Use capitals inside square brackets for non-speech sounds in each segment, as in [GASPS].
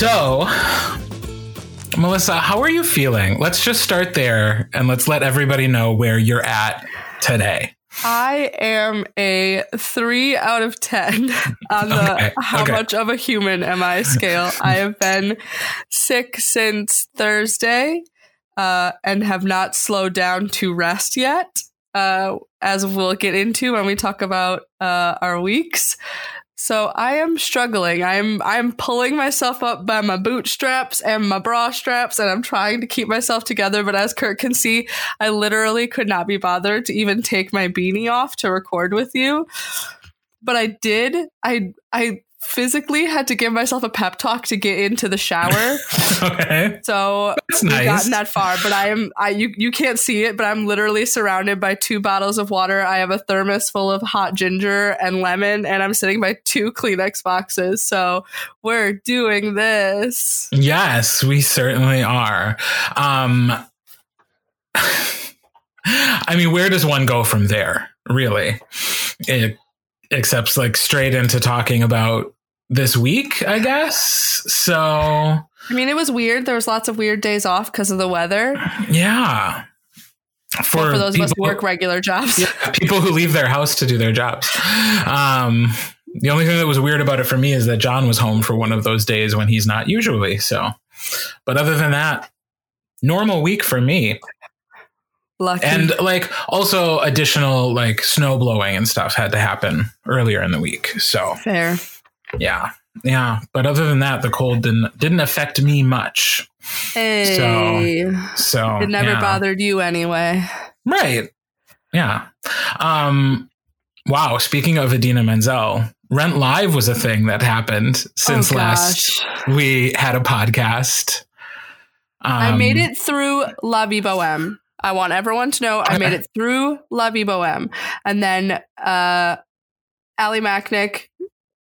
So, Melissa, how are you feeling? Let's just start there and let's let everybody know where you're at today. I am a three out of 10 [LAUGHS] on the Okay, how okay. much of a human am I scale. [LAUGHS] I have been sick since Thursday uh, and have not slowed down to rest yet, uh, as we'll get into when we talk about uh, our weeks. So I am struggling. I'm I'm pulling myself up by my bootstraps and my bra straps, and I'm trying to keep myself together. But as Kurt can see, I literally could not be bothered to even take my beanie off to record with you. But I did. I I physically had to give myself a pep talk to get into the shower. [LAUGHS] Okay. So That's we've nice. gotten that far, but I am I you you can't see it, but I'm literally surrounded by two bottles of water. I have a thermos full of hot ginger and lemon, and I'm sitting by two Kleenex boxes. So we're doing this. Yes, we certainly are. Um [LAUGHS] I mean, where does one go from there, really? It, except like straight into talking about this week, I guess. So, I mean, it was weird. There was lots of weird days off because of the weather. yeah. For, For, for those of us who work regular jobs. Yeah, people who leave their house to do their jobs. Um, the only thing that was weird about it for me is that John was home for one of those days when he's not usually. So, but other than that, normal week for me. Lucky. And like also additional like snow blowing and stuff had to happen earlier in the week. So fair. yeah, yeah. But other than that, the cold didn't didn't affect me much. Hey. So it never yeah. bothered you anyway. Right. Yeah. Um wow, speaking of Idina Menzel, Rent Live was a thing that happened since Oh, last we had a podcast. Um, I made it through La Vie Boheme. I want everyone to know I made it [LAUGHS] through La Vie Boheme. And then uh Allie Macknick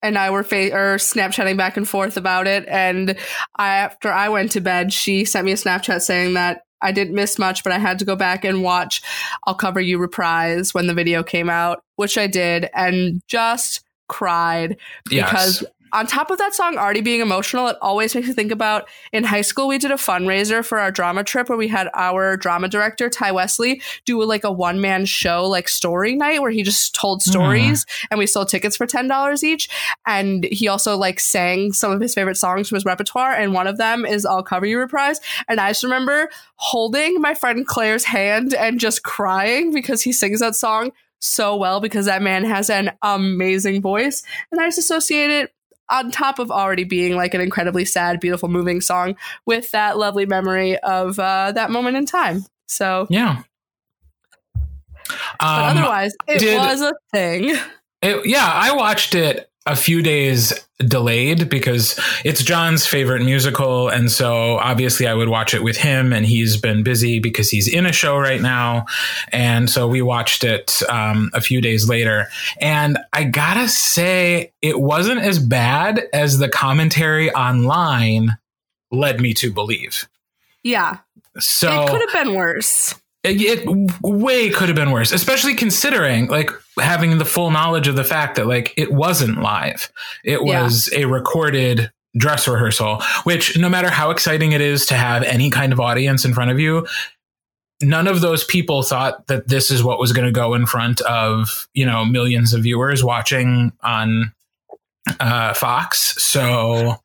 and I were fa- or Snapchatting back and forth about it. And I, after I went to bed, she sent me a Snapchat saying that I didn't miss much, but I had to go back and watch I'll Cover You reprise when the video came out, which I did, and just cried yes. On top of that song already being emotional, it always makes me think about in high school we did a fundraiser for our drama trip where we had our drama director Ty Wesley do like a one man show like story night where he just told hmm. stories and we sold tickets for ten dollars each. And he also like sang some of his favorite songs from his repertoire, and one of them is "I'll Cover You" reprise. And I just remember holding my friend Claire's hand and just crying because he sings that song so well because that man has an amazing voice and I just associate it on top of already being like an incredibly sad, beautiful, moving song with that lovely memory of uh, that moment in time. So, yeah. but Um, otherwise, it did- was a thing. It, yeah, I watched it a few days delayed because it's John's favorite musical. And so obviously I would watch it with him, and he's been busy because he's in a show right now. And so we watched it um, a few days later. And I gotta say, it wasn't as bad as the commentary online led me to believe. Yeah, So it could have been worse. It, it way could have been worse, especially considering like having the full knowledge of the fact that like it wasn't live. It Yeah. was a recorded dress rehearsal, which no matter how exciting it is to have any kind of audience in front of you, none of those people thought that this is what was going to go in front of, you know, millions of viewers watching on uh, Fox. So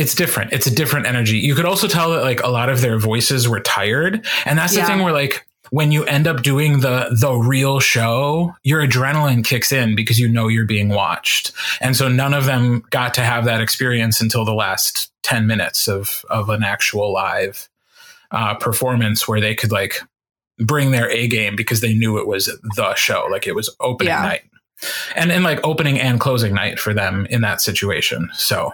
it's different. It's a different energy. You could also tell that like a lot of their voices were tired. And that's the thing where like when you end up doing the the real show, your adrenaline kicks in because you know you're being watched. And so none of them got to have that experience until the last 10 minutes of of an actual live uh, performance where they could like bring their A game because they knew it was the show, like it was opening Yeah. night. And and like opening and closing night for them in that situation. So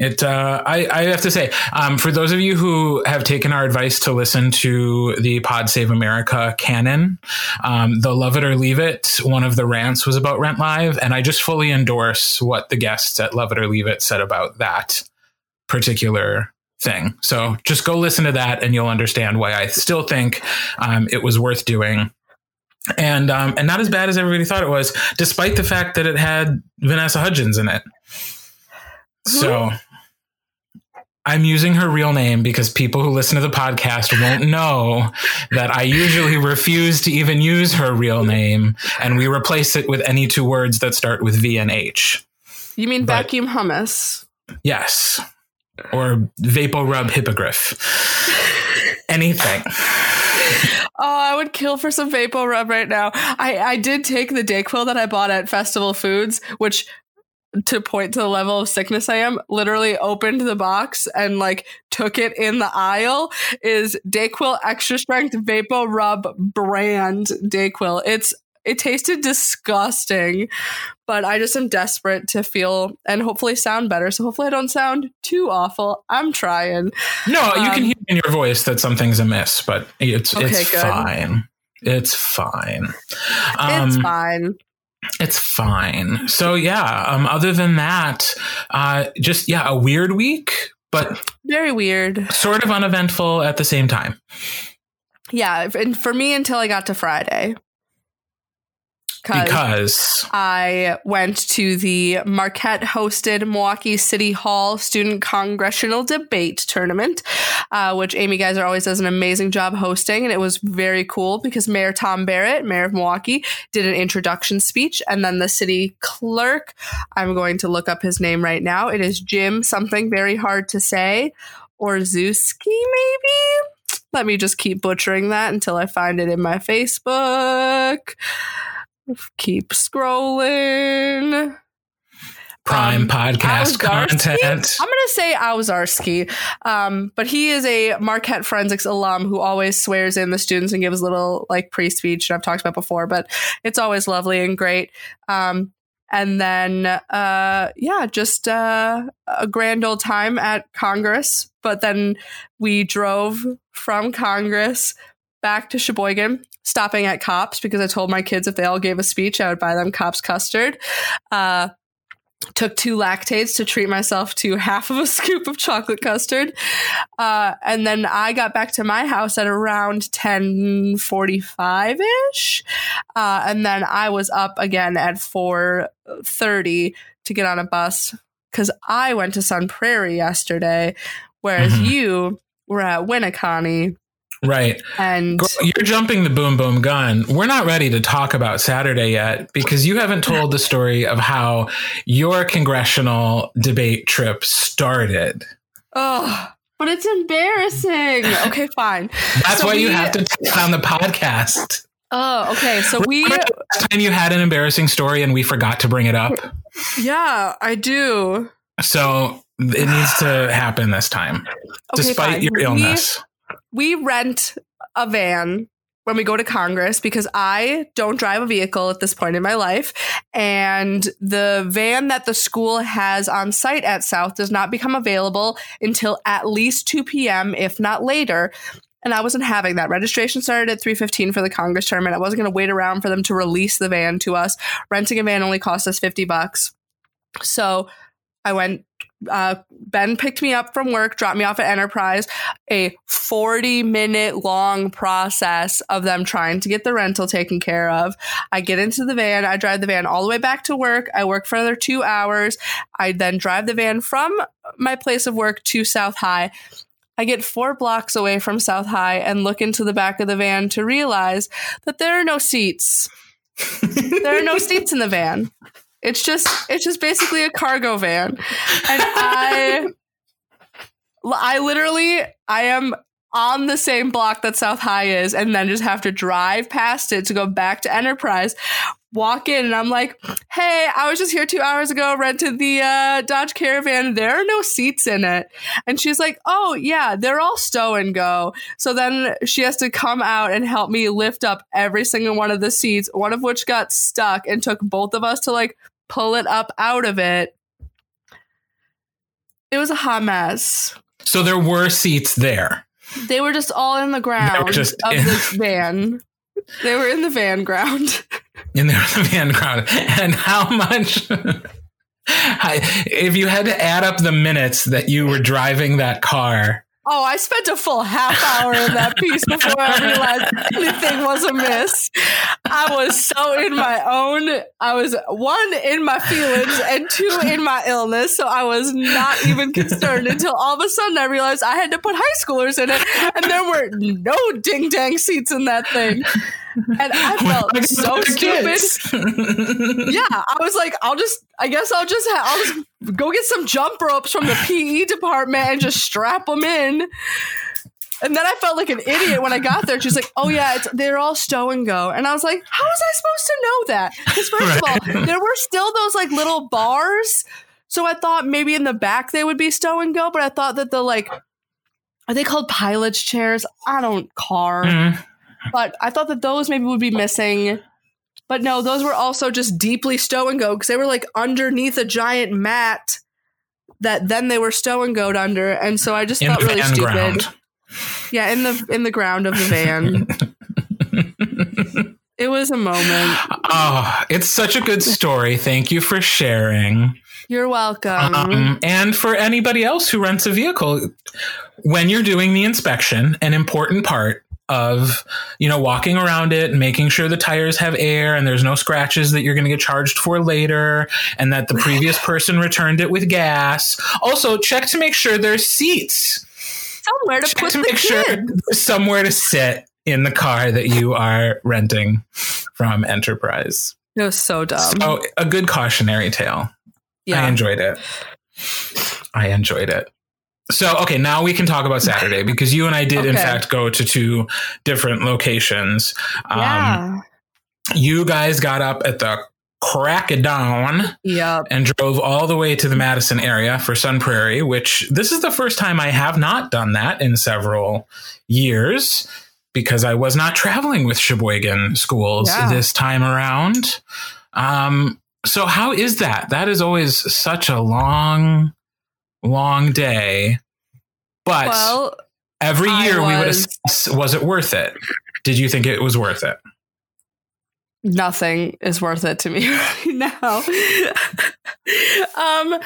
it, uh, I, I have to say, um, for those of you who have taken our advice to listen to the Pod Save America canon, um, the Love It or Leave It, one of the rants was about Rent Live, and I just fully endorse what the guests at Love It or Leave It said about that particular thing. So just go listen to that, and you'll understand why I still think um, it was worth doing. And um, and not as bad as everybody thought it was, despite the fact that it had Vanessa Hudgens in it. So I'm using her real name because people who listen to the podcast won't know that I usually refuse to even use her real name and we replace it with any two words that start with V and H. You mean But- vacuum hummus? Yes. Or vapor Rub Hippogriff. Anything. Oh, I would kill for some Vapo Rub right now. I, I did take the Dayquil that I bought at Festival Foods, which to point to the level of sickness I am, literally opened the box and like took it in the aisle is Dayquil extra strength Vapo Rub brand Dayquil. It's it tasted disgusting, but I just am desperate to feel and hopefully sound better. So hopefully I don't sound too awful. I'm trying. No, you Um, can hear in your voice that something's amiss, but it's Okay, it's good. fine. It's fine. Um, it's fine. It's fine. So yeah. Um. Other than that, uh, just yeah, a weird week, but Very weird. sort of uneventful at the same time. Yeah, and for me until I got to Friday. Cause I went to the Marquette hosted Milwaukee City Hall Student Congressional Debate Tournament, uh, which Amy Geyser always does an amazing job hosting. And it was very cool because Mayor Tom Barrett, Mayor of Milwaukee, did an introduction speech. And then the city clerk, I'm going to look up his name right now. It is Jim, something very hard to say, or Zuski, maybe? Let me just keep butchering that until I find it in my Facebook. Keep scrolling. prime Um, podcast content. I'm going to say Owczarski, um, but he is a Marquette Forensics alum who always swears in the students and gives a little like pre speech that I've talked about before, but it's always lovely and great. Um, and then, uh, yeah, just uh, a grand old time at Congress. But then we drove from Congress back to Sheboygan, stopping at Kopp's because I told my kids if they all gave a speech, I would buy them Kopp's custard. Uh, took two Lactaids to treat myself to [LAUGHS] half of a scoop of chocolate custard uh, and then i got back to my house at around 10.45ish uh, and then i was up again at 4.30 to get on a bus because i went to sun prairie yesterday whereas Mhm. you were at Winneconne Right. and Girl, You're jumping the boom boom gun. We're not ready to talk about Saturday yet because you haven't told the story of how your congressional debate trip started. oh but it's embarrassing okay fine That's So why you have to take on the podcast. oh okay so we last time you had an embarrassing story and we forgot to bring it up? yeah i do So it needs to happen this time, Okay, despite fine. your illness. we rent a van when we go to Congress because I don't drive a vehicle at this point in my life. And the van that the school has on site at South does not become available until at least 2 p.m., if not later. And I wasn't having that. Registration started at 3:15 for the Congress tournament. I wasn't going to wait around for them to release the van to us. Renting a van only cost us 50 bucks. So I went uh, Ben picked me up from work, dropped me off at Enterprise a 40 minute long process of them trying to get the rental taken care of. I get into the van, I drive the van all the way back to work. I work for another two hours. I then drive the van from my place of work to South High. I get four blocks away from South High and look into the back of the van to realize that there are no seats. [LAUGHS] there are no seats in the van. It's just it's just basically a cargo van. And I I literally I am on the same block that South High is and then just have to drive past it to go back to Enterprise. Walk in and I'm like, "Hey, I was just here 2 hours ago, rented the uh, Dodge Caravan. There are no seats in it." And she's like, "Oh, yeah, they're all stow and go." So then she has to come out and help me lift up every single one of the seats, one of which got stuck and took both of us to like pull it up out of it. It was a hot mess. So there were seats there. They were just all in the ground just of in- the [LAUGHS] van. They were in the van ground. in the van crowd. And how much, [LAUGHS] if you had to add up the minutes that you were driving that car, Oh, I spent a full half hour in that piece before I realized anything was amiss. I was so in my own. I was one in my feelings and two in my illness. So I was not even concerned until all of a sudden I realized I had to put high schoolers in it, and there were no ding dang seats in that thing. And I felt so stupid. [LAUGHS] yeah, I was like, I'll just, I guess I'll just, ha- I'll just go get some jump ropes from the PE department and just strap them in. And then I felt like an idiot when I got there. She's like, "Oh yeah, it's, they're all stow and go," and I was like, "How was I supposed to know that?" Because first right. of all, [LAUGHS] there were still those like little bars, so I thought maybe in the back they would be stow and go, but I thought that the like are they called pilot's chairs? I don't car. Mm. But I thought that those maybe would be missing. But no, those were also just deeply stow and go because they were like underneath a giant mat that then they were stow and go under. And so I just in felt really stupid. Ground. Yeah, in the in the ground of the van. [LAUGHS] it was a moment. Oh, it's such a good story. Thank you for sharing. You're welcome. Um, and for anybody else who rents a vehicle, when you're doing the inspection, an important part of you know walking around it and making sure the tires have air and there's no scratches that you're going to get charged for later and that the previous [LAUGHS] person returned it with gas. Also check to make sure there's seats. Somewhere to check put to make sure somewhere to sit in the car that you are renting from enterprise. It was so dumb. So a good cautionary tale. Yeah. i enjoyed it. I enjoyed it so, okay, now we can talk about Saturday [LAUGHS] because you and I did, okay. in fact, go to two different locations. Yeah. Um, you guys got up at the crack of dawn yep. and drove all the way to the Madison area for Sun Prairie, which this is the first time I have not done that in several years because I was not traveling with Sheboygan schools yeah. this time around. Um, so, how is that? That is always such a long long day. But well, every year was, we would assess was it worth it? Did you think it was worth it? Nothing is worth it to me [LAUGHS] right now. [LAUGHS] um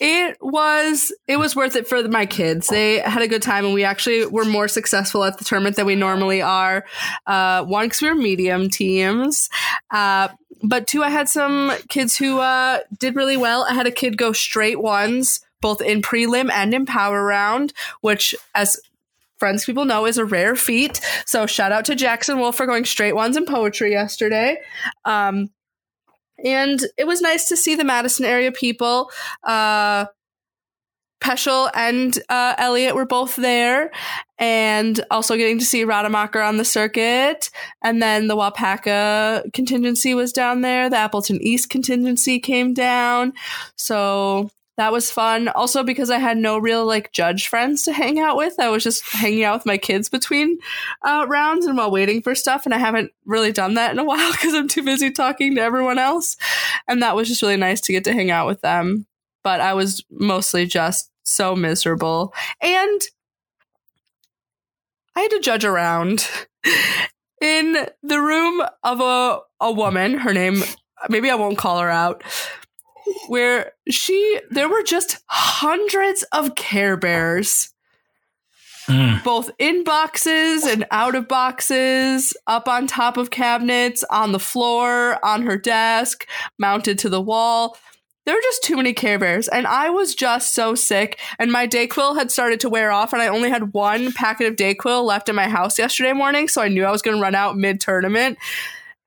it was it was worth it for my kids. They had a good time, and we actually were more successful at the tournament than we normally are. Uh, one because we were medium teams, uh, but two, I had some kids who uh, did really well. I had a kid go straight ones both in prelim and in power round, which as friends people know is a rare feat. So shout out to Jackson Wolf for going straight ones in poetry yesterday. Um, and it was nice to see the Madison area people. Uh, Peschel and uh, Elliot were both there, and also getting to see Rademacher on the circuit. And then the Waupaca contingency was down there. The Appleton East contingency came down. So that was fun. Also because I had no real like judge friends to [LAUGHS] hang out with. I was just hanging out with my kids between uh, rounds and while waiting for stuff. And I haven't really done that in a [LAUGHS] while because I'm too busy talking to everyone else. And that was just really nice to get to hang out with them. But I was mostly just so miserable. And I had to judge around [LAUGHS] in the room of a, a woman. Her name, maybe I won't call her out where she there were just hundreds of care bears mm. both in boxes and out of boxes up on top of cabinets on the floor on her desk mounted to the wall there were just too many care bears and i was just so sick and my dayquil had started to wear off and i only had one packet of dayquil left in my house yesterday morning so i knew i was going to run out mid tournament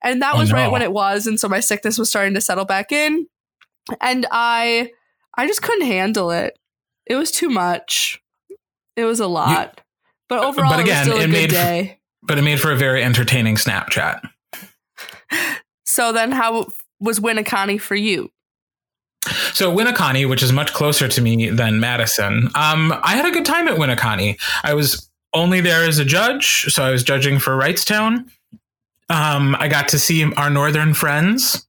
and that oh, was no. right when it was and so my sickness was starting to settle back in and I I just couldn't handle it. It was too much. It was a lot. You, but overall, but again, it, it made day. For, but it made for a very entertaining Snapchat. [LAUGHS] So then, how was Winneconne for you? So Winneconne, which is much closer to me than Madison, um, I had a good time at Winneconne. I was only there as a judge, so I was judging for Wrightstown. Um, I got to see our northern friends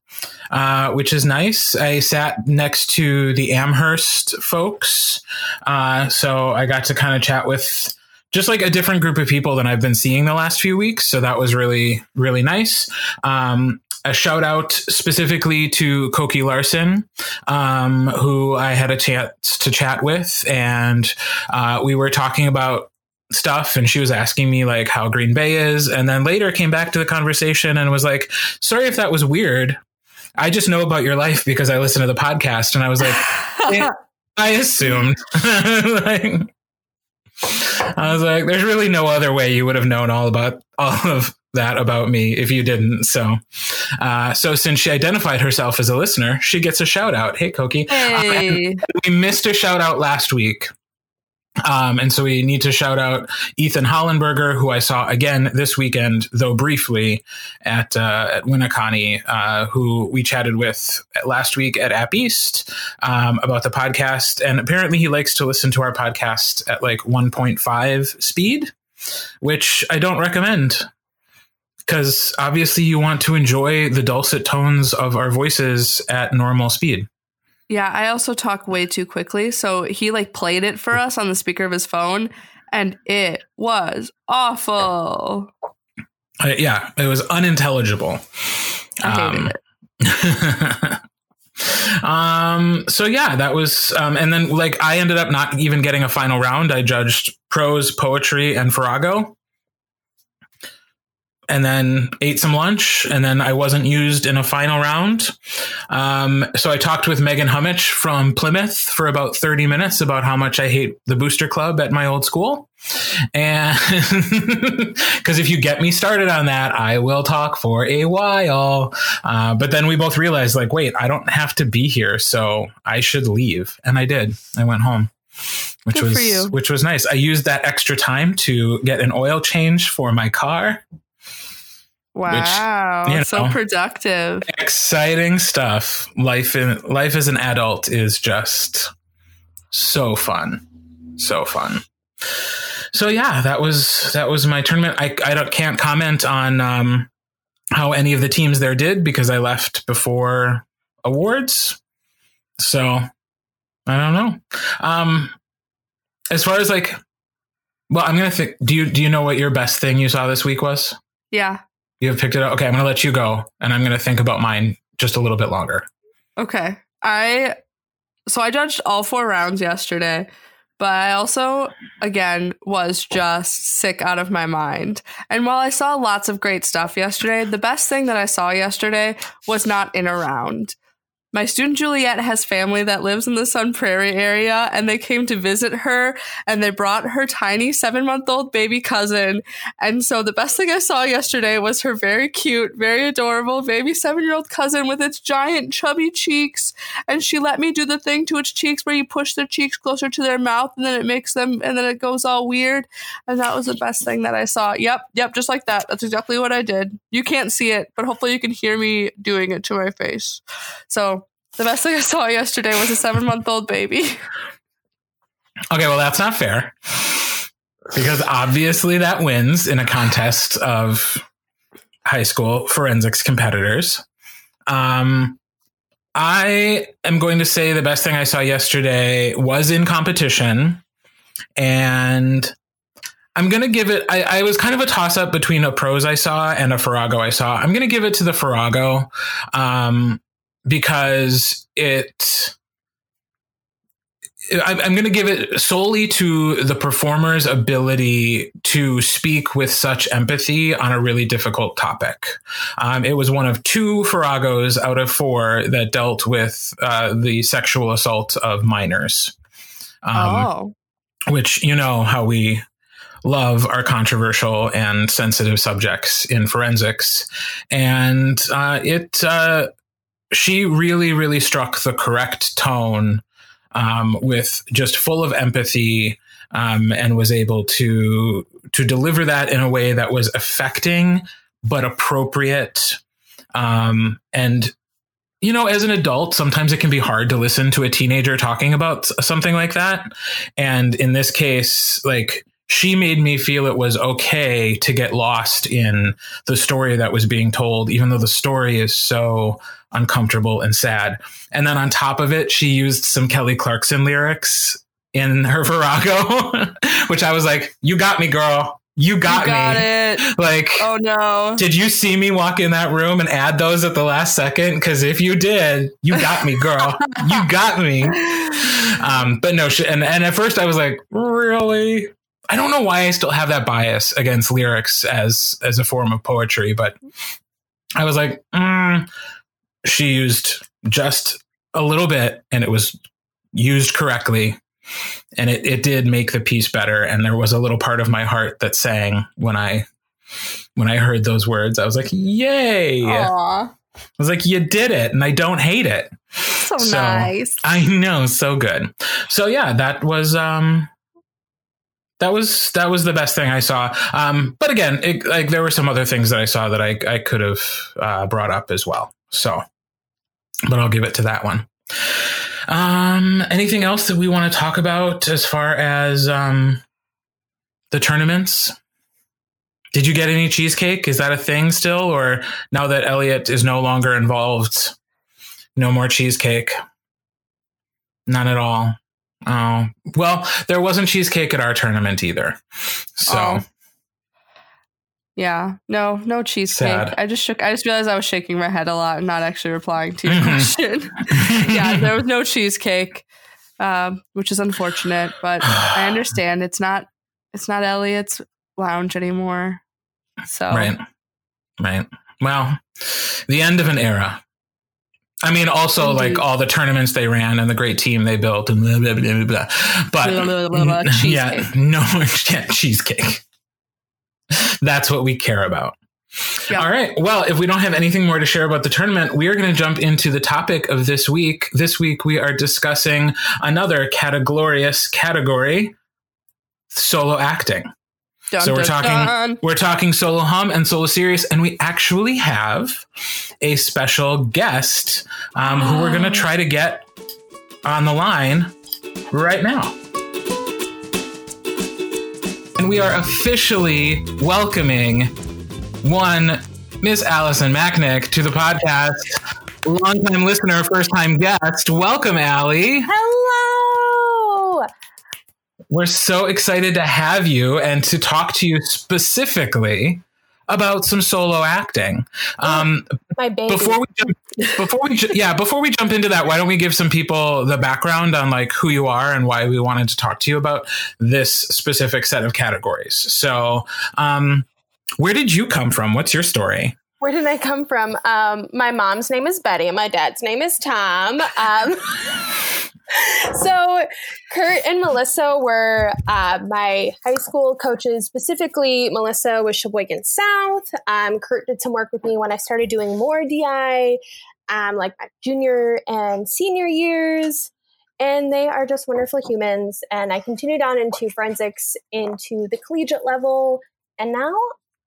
uh, which is nice. I sat next to the Amherst folks, uh, so I got to kind of chat with just like a different group of people than I've been seeing the last few weeks. So that was really, really nice. Um, a shout out specifically to Koki Larson, um, who I had a chance to chat with, and uh, we were talking about stuff and she was asking me like how Green Bay is and then later came back to the conversation and was like sorry if that was weird I just know about your life because I listen to the podcast and I was like [LAUGHS] I assumed. [LAUGHS] Like I was like there's really no other way you would have known all about all of that about me if you didn't. So uh, so since she identified herself as a listener she gets a shout out hey Koki. Hey. uh, we missed a shout out last week um, and so we need to shout out Ethan Hollenberger, who I saw again this weekend, though briefly, at uh, at Winneconne, uh, who we chatted with last week at App East um, about the podcast. And apparently, he likes to listen to our podcast at like 1.5 speed, which I don't recommend because obviously you want to enjoy the dulcet tones of our voices at normal speed. Yeah, I also talk way too quickly. So he like played it for us on the speaker of his phone and it was awful. Uh, yeah, it was unintelligible. I hated Um, it. [LAUGHS] um so yeah that was um and then like i ended up not even getting a final round i judged prose poetry and farrago and then ate some lunch and then i wasn't used in a final round. Um, so i talked with megan hummich from plymouth for about 30 minutes about how much i hate the booster club at my old school. And [LAUGHS] because if you get me started on that i will talk for a while. Uh, but then we both realized like wait i don't have to be here so i should leave. And i did. I went home which Good was which was nice. I used that extra time to get an oil change for my car Wow. you so know. productive. exciting stuff life in life as an adult is just so fun so fun so yeah that was that was my tournament i i don't, can't comment on um how any of the teams there did because i left before awards so i don't know um as far as like well i'm gonna think do you do you know what your best thing you saw this week was Yeah. You have picked it up. Okay, I'm going to let you go, and I'm going to think about mine just a little bit longer. Okay. I so I judged all four rounds yesterday, but I also again was just sick out of my mind. And while I saw lots of great stuff yesterday, the best thing that I saw yesterday was not in a round. My student Juliet has family that lives in the Sun Prairie area, and they came to visit her, and they brought her tiny seven month old baby cousin. And so the best thing I saw yesterday was her very cute, very adorable baby seven year old cousin with its giant chubby cheeks. And she let me do the thing to its cheeks where you push their cheeks closer to their mouth and then it makes them, and then it goes all weird. And that was the best thing that I saw. Yep, yep, just like that. That's exactly what I did. You can't see it, but hopefully you can hear me doing it to my face. So the best thing I saw yesterday was a seven month old baby. Okay, well, that's not fair because obviously that wins in a contest of high school forensics competitors. Um, I am going to say the best thing I saw yesterday was in competition, and I'm going to give it. I, I was kind of a toss up between a prose I saw and a Farrago I saw. I'm going to give it to the Farrago um, because it. I'm going to give it solely to the performer's ability to speak with such empathy on a really difficult topic. Um, it was one of two Farragos out of four that dealt with uh, the sexual assault of minors. Um, oh. which you know how we love our controversial and sensitive subjects in forensics and uh, it uh, she really really struck the correct tone um, with just full of empathy um, and was able to to deliver that in a way that was affecting but appropriate um, and you know, as an adult, sometimes it can be hard to listen to a teenager talking about something like that. And in this case, like she made me feel it was okay to get lost in the story that was being told, even though the story is so uncomfortable and sad. And then on top of it, she used some Kelly Clarkson lyrics in her [LAUGHS] Farrago, which I was like, you got me, girl. You got, you got me. it. Like, Oh no. did you see me walk in that room and add those at the last second? Because if you did, you got me, girl. you got me. [LAUGHS] Um, but no, sh- and and at first I was like, really? I don't know why I still have that bias against lyrics as as a form of poetry, but I was like, mm, she used just a little bit, and it was used correctly, and it it did make the piece better. And there was a little part of my heart that sang when I when I heard those words. I was like, yay! I was like, you did it, and I don't hate it. So, So- nice. I know, so good. So yeah, that was um that was that was the best thing I saw. Um but again, it, like there were some other things that I saw that I I could have uh, brought up as well. So but I'll give it to that one. Um anything else that we want to talk about as far as um the tournaments? Did you get any cheesecake? Is that a thing still or now that Elliot is no longer involved no more cheesecake? None at all. Oh, well, there wasn't cheesecake at our tournament either. So, Oh. Yeah. No, no cheesecake. Sad. I just shook I just realized I was shaking my head a lot and not actually replying to your Mhm. question. [LAUGHS] yeah, there was no cheesecake. Um, which is unfortunate, but I [SIGHS] understand it's not it's not Elliot's lounge anymore. So right. Right. Well, the end of an era. I mean, also Indeed. like all the tournaments they ran and the great team they built and blah, blah, blah, blah, blah. But Blah, blah, blah, blah, [LAUGHS] yeah, no [LAUGHS] more cheesecake. That's what we care about. Yeah. All right. Well, if we don't have anything more to share about the tournament, we are going to jump into the topic of this week. This week, we are discussing another categorious category solo acting. Dun, So we're dun, talking- dun. We're talking solo hum and solo serious, and we actually have a special guest um, who we're going to try to get on the line right now. And we are officially welcoming one Miss Allison Macknick to the podcast. Longtime listener, first time guest. Welcome, Allie. Hello. We're so excited to have you and to talk to you specifically about some solo acting. Um, My baby. before we jump, before we ju- yeah before we jump into that, why don't we give some people the background on like who you are and why we wanted to talk to you about this specific set of categories. So, um, where did you come from? What's your story? Where did I come from? Um, my mom's name is Betty and my dad's name is Tom. Um, [LAUGHS] so Kurt and Melissa were uh, my high school coaches. Specifically, Melissa was Sheboygan South. Um, Kurt did some work with me when I started doing more DI, um, like my junior and senior years. And they are just wonderful humans. And I continued on into forensics into the collegiate level. And now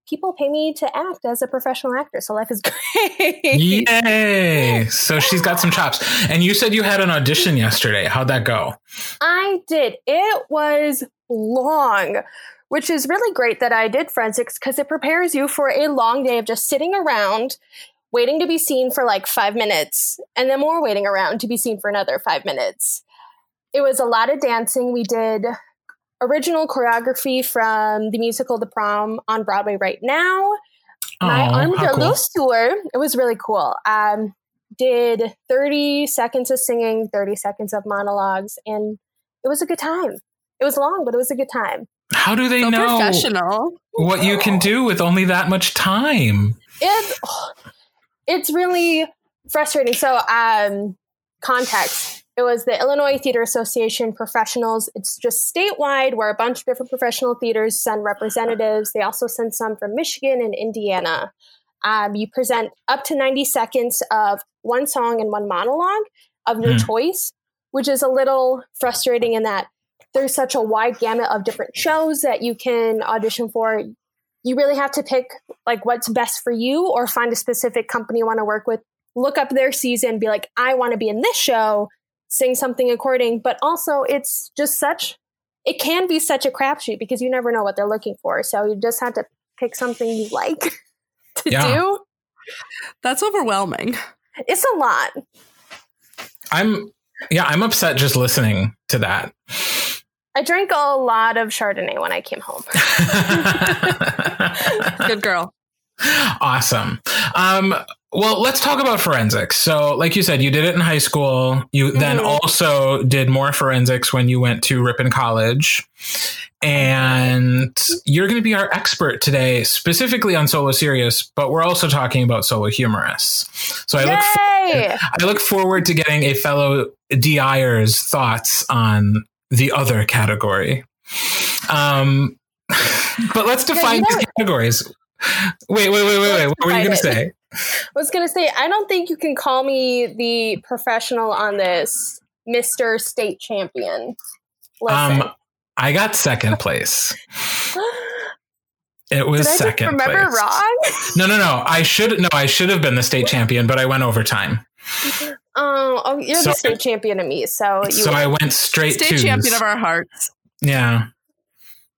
people pay me to act as a professional actor. So life is [LAUGHS] great. Yay! [LAUGHS] So she's got some chops. And you said you had an audition yesterday. How'd that go? I did. It was long, which is really great that I did forensics because it prepares you for a long day of just sitting around waiting to be seen for like five minutes and then more waiting around to be seen for another five minutes. It was a lot of dancing. We did original choreography from the musical The Prom on Broadway right now. My Oh, Arm how cool. Loose tour. It was really cool. Um, did 30 seconds of singing, 30 seconds of monologues, and it was a good time. It was long, but it was a good time. How do they So know professional. what you can do with only that much time? It, it's really frustrating. So, um, context. It was the Illinois Theater Association professionals. It's just statewide where a bunch of different professional theaters send representatives. They also send some from Michigan and Indiana. Um, you present up to 90 seconds of one song and one monologue of your Hmm. choice, which is a little frustrating in that there's such a wide gamut of different shows that you can audition for. You really have to pick like what's best for you or find a specific company you want to work with. Look up their season, be like, I want to be in this show, sing something according. But also, it's just such, it can be such a crapshoot because you never know what they're looking for. So you just have to pick something you like [LAUGHS] to Yeah. do. That's overwhelming. It's a lot. I'm yeah, I'm upset just listening to that. I drank a lot of Chardonnay when I came home. [LAUGHS] Good girl. awesome. Um, well, let's talk about forensics. So, like you said, you did it in high school. You then Mhm. also did more forensics when you went to Ripon College. And you're going to be our expert today, specifically on Solo Serious, but we're also talking about Solo Humorous. So I look Yay! I look forward to getting a fellow DIer's thoughts on the other category. Um, [LAUGHS] but let's define you know- these categories. Wait, wait, wait, wait, wait. What were you going to say? [LAUGHS] I was gonna say, I don't think you can call me the professional on this, Mister State Champion. Listen, Um, I got second place. [LAUGHS] It was did I just second remember place. wrong? No, no, no. I should no. I should have been the state champion, but I went overtime. Oh, oh, you're So- the state champion of me, so you. So I went straight State to champion of our hearts. Yeah.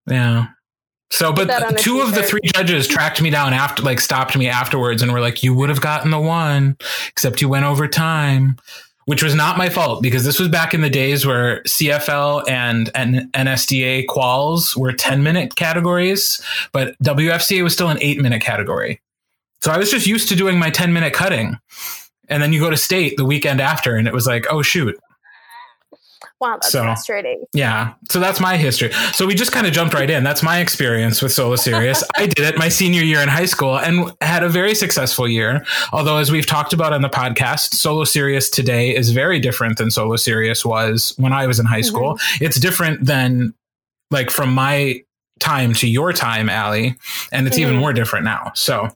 Yeah. So, but that on a two of the three judges tracked me down after, like, stopped me afterwards and were like, you would have gotten the one, except you went over time, which was not my fault because this was back in the days where CFL and, and NSDA quals were 10 minute categories, but WFCA was still an eight minute category. So I was just used to doing my 10 minute cutting. And then you go to state the weekend after, and it was like, oh, shoot, wow, that's so- frustrating. yeah. So that's my history. So we just kind of jumped right in. That's my experience with Solo Serious. [LAUGHS] I did it my senior year in high school and had a very successful year. Although, as we've talked about on the podcast, Solo Serious today is very different than Solo Serious was when I was in high school. It's different than like from my time to your time, Allie, and it's even Mhm. more different now. So,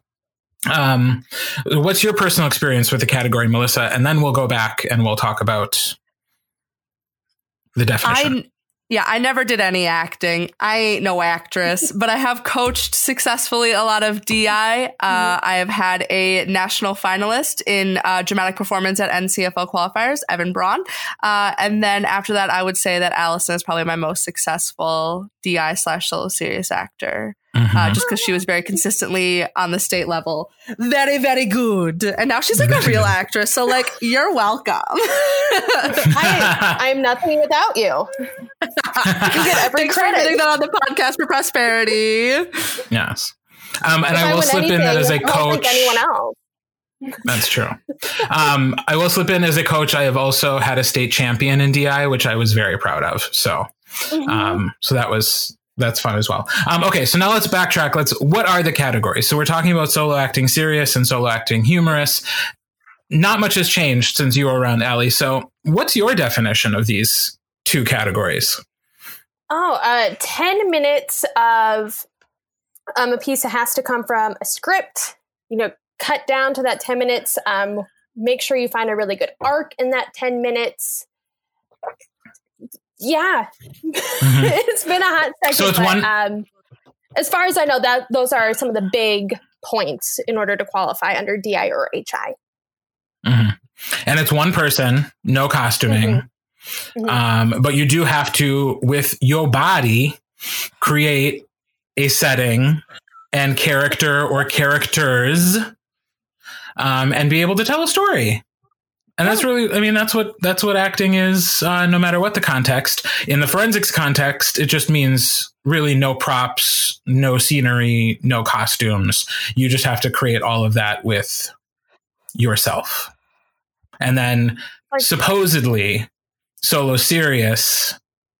um, what's your personal experience with the category, Melissa? And then we'll go back and we'll talk about the definition. I yeah, I never did any acting. I ain't no actress, [LAUGHS] but I have coached successfully a lot of DI. Uh, I have had a national finalist in uh, dramatic performance at NCFL qualifiers, Evan Braun. Uh, and then after that, I would say that Allison is probably my most successful DI slash solo serious actor, Mhm. uh, just because she was very consistently on the state level, very very good. And now she's like a real actress. So like, [LAUGHS] you're welcome. I, I'm nothing without you. You get every Thanks for credit. putting that on the podcast for prosperity. Yes. Um, and If I will win slip in that as a anything, I coach. anyone else. That's true. Um, I will slip in as a coach. I have also had a state champion in DI, which I was very proud of. So, Mhm. um, so that was that's fun as well. Um, okay, so now let's backtrack. Let's. What are the categories? So we're talking about solo acting serious and solo acting humorous. Not much has changed since you were around, Allie. So, what's your definition of these two categories? Oh, uh, 10 minutes of um, a piece that has to come from a script, you know, cut down to that 10 minutes. Um, make sure you find a really good arc in that 10 minutes. Yeah. [LAUGHS] it's been a hot second. So it's but, one- Um, as far as I know, that those are some of the big points in order to qualify under DI or HI. Mhm. And it's one person, no costuming. Mhm. Um, but you do have to, with your body, create a setting and character or characters um, and be able to tell a story. And that's really, I mean, that's what that's what acting is. Uh, no matter what the context. In the forensics context, it just means really no props, no scenery, no costumes. You just have to create all of that with yourself. And then Like- supposedly, solo serious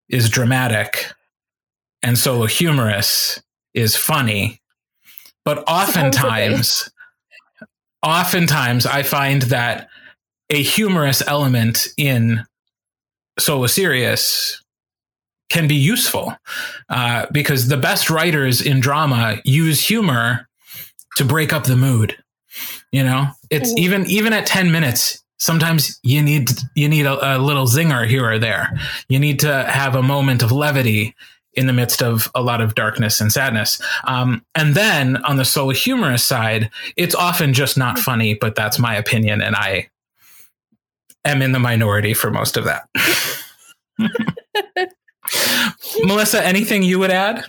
is dramatic, and solo humorous is funny. But oftentimes, oftentimes I find that a humorous element in solo serious can be useful uh, because the best writers in drama use humor to break up the mood. You know, it's Mhm. even even at ten minutes. Sometimes you need you need a, a little zinger here or there. You need to have a moment of levity in the midst of a lot of darkness and sadness. Um, and then on the solo humorous side, it's often just not funny, but that's my opinion, and I am in the minority for most of that. [LAUGHS] Melissa, anything you would add?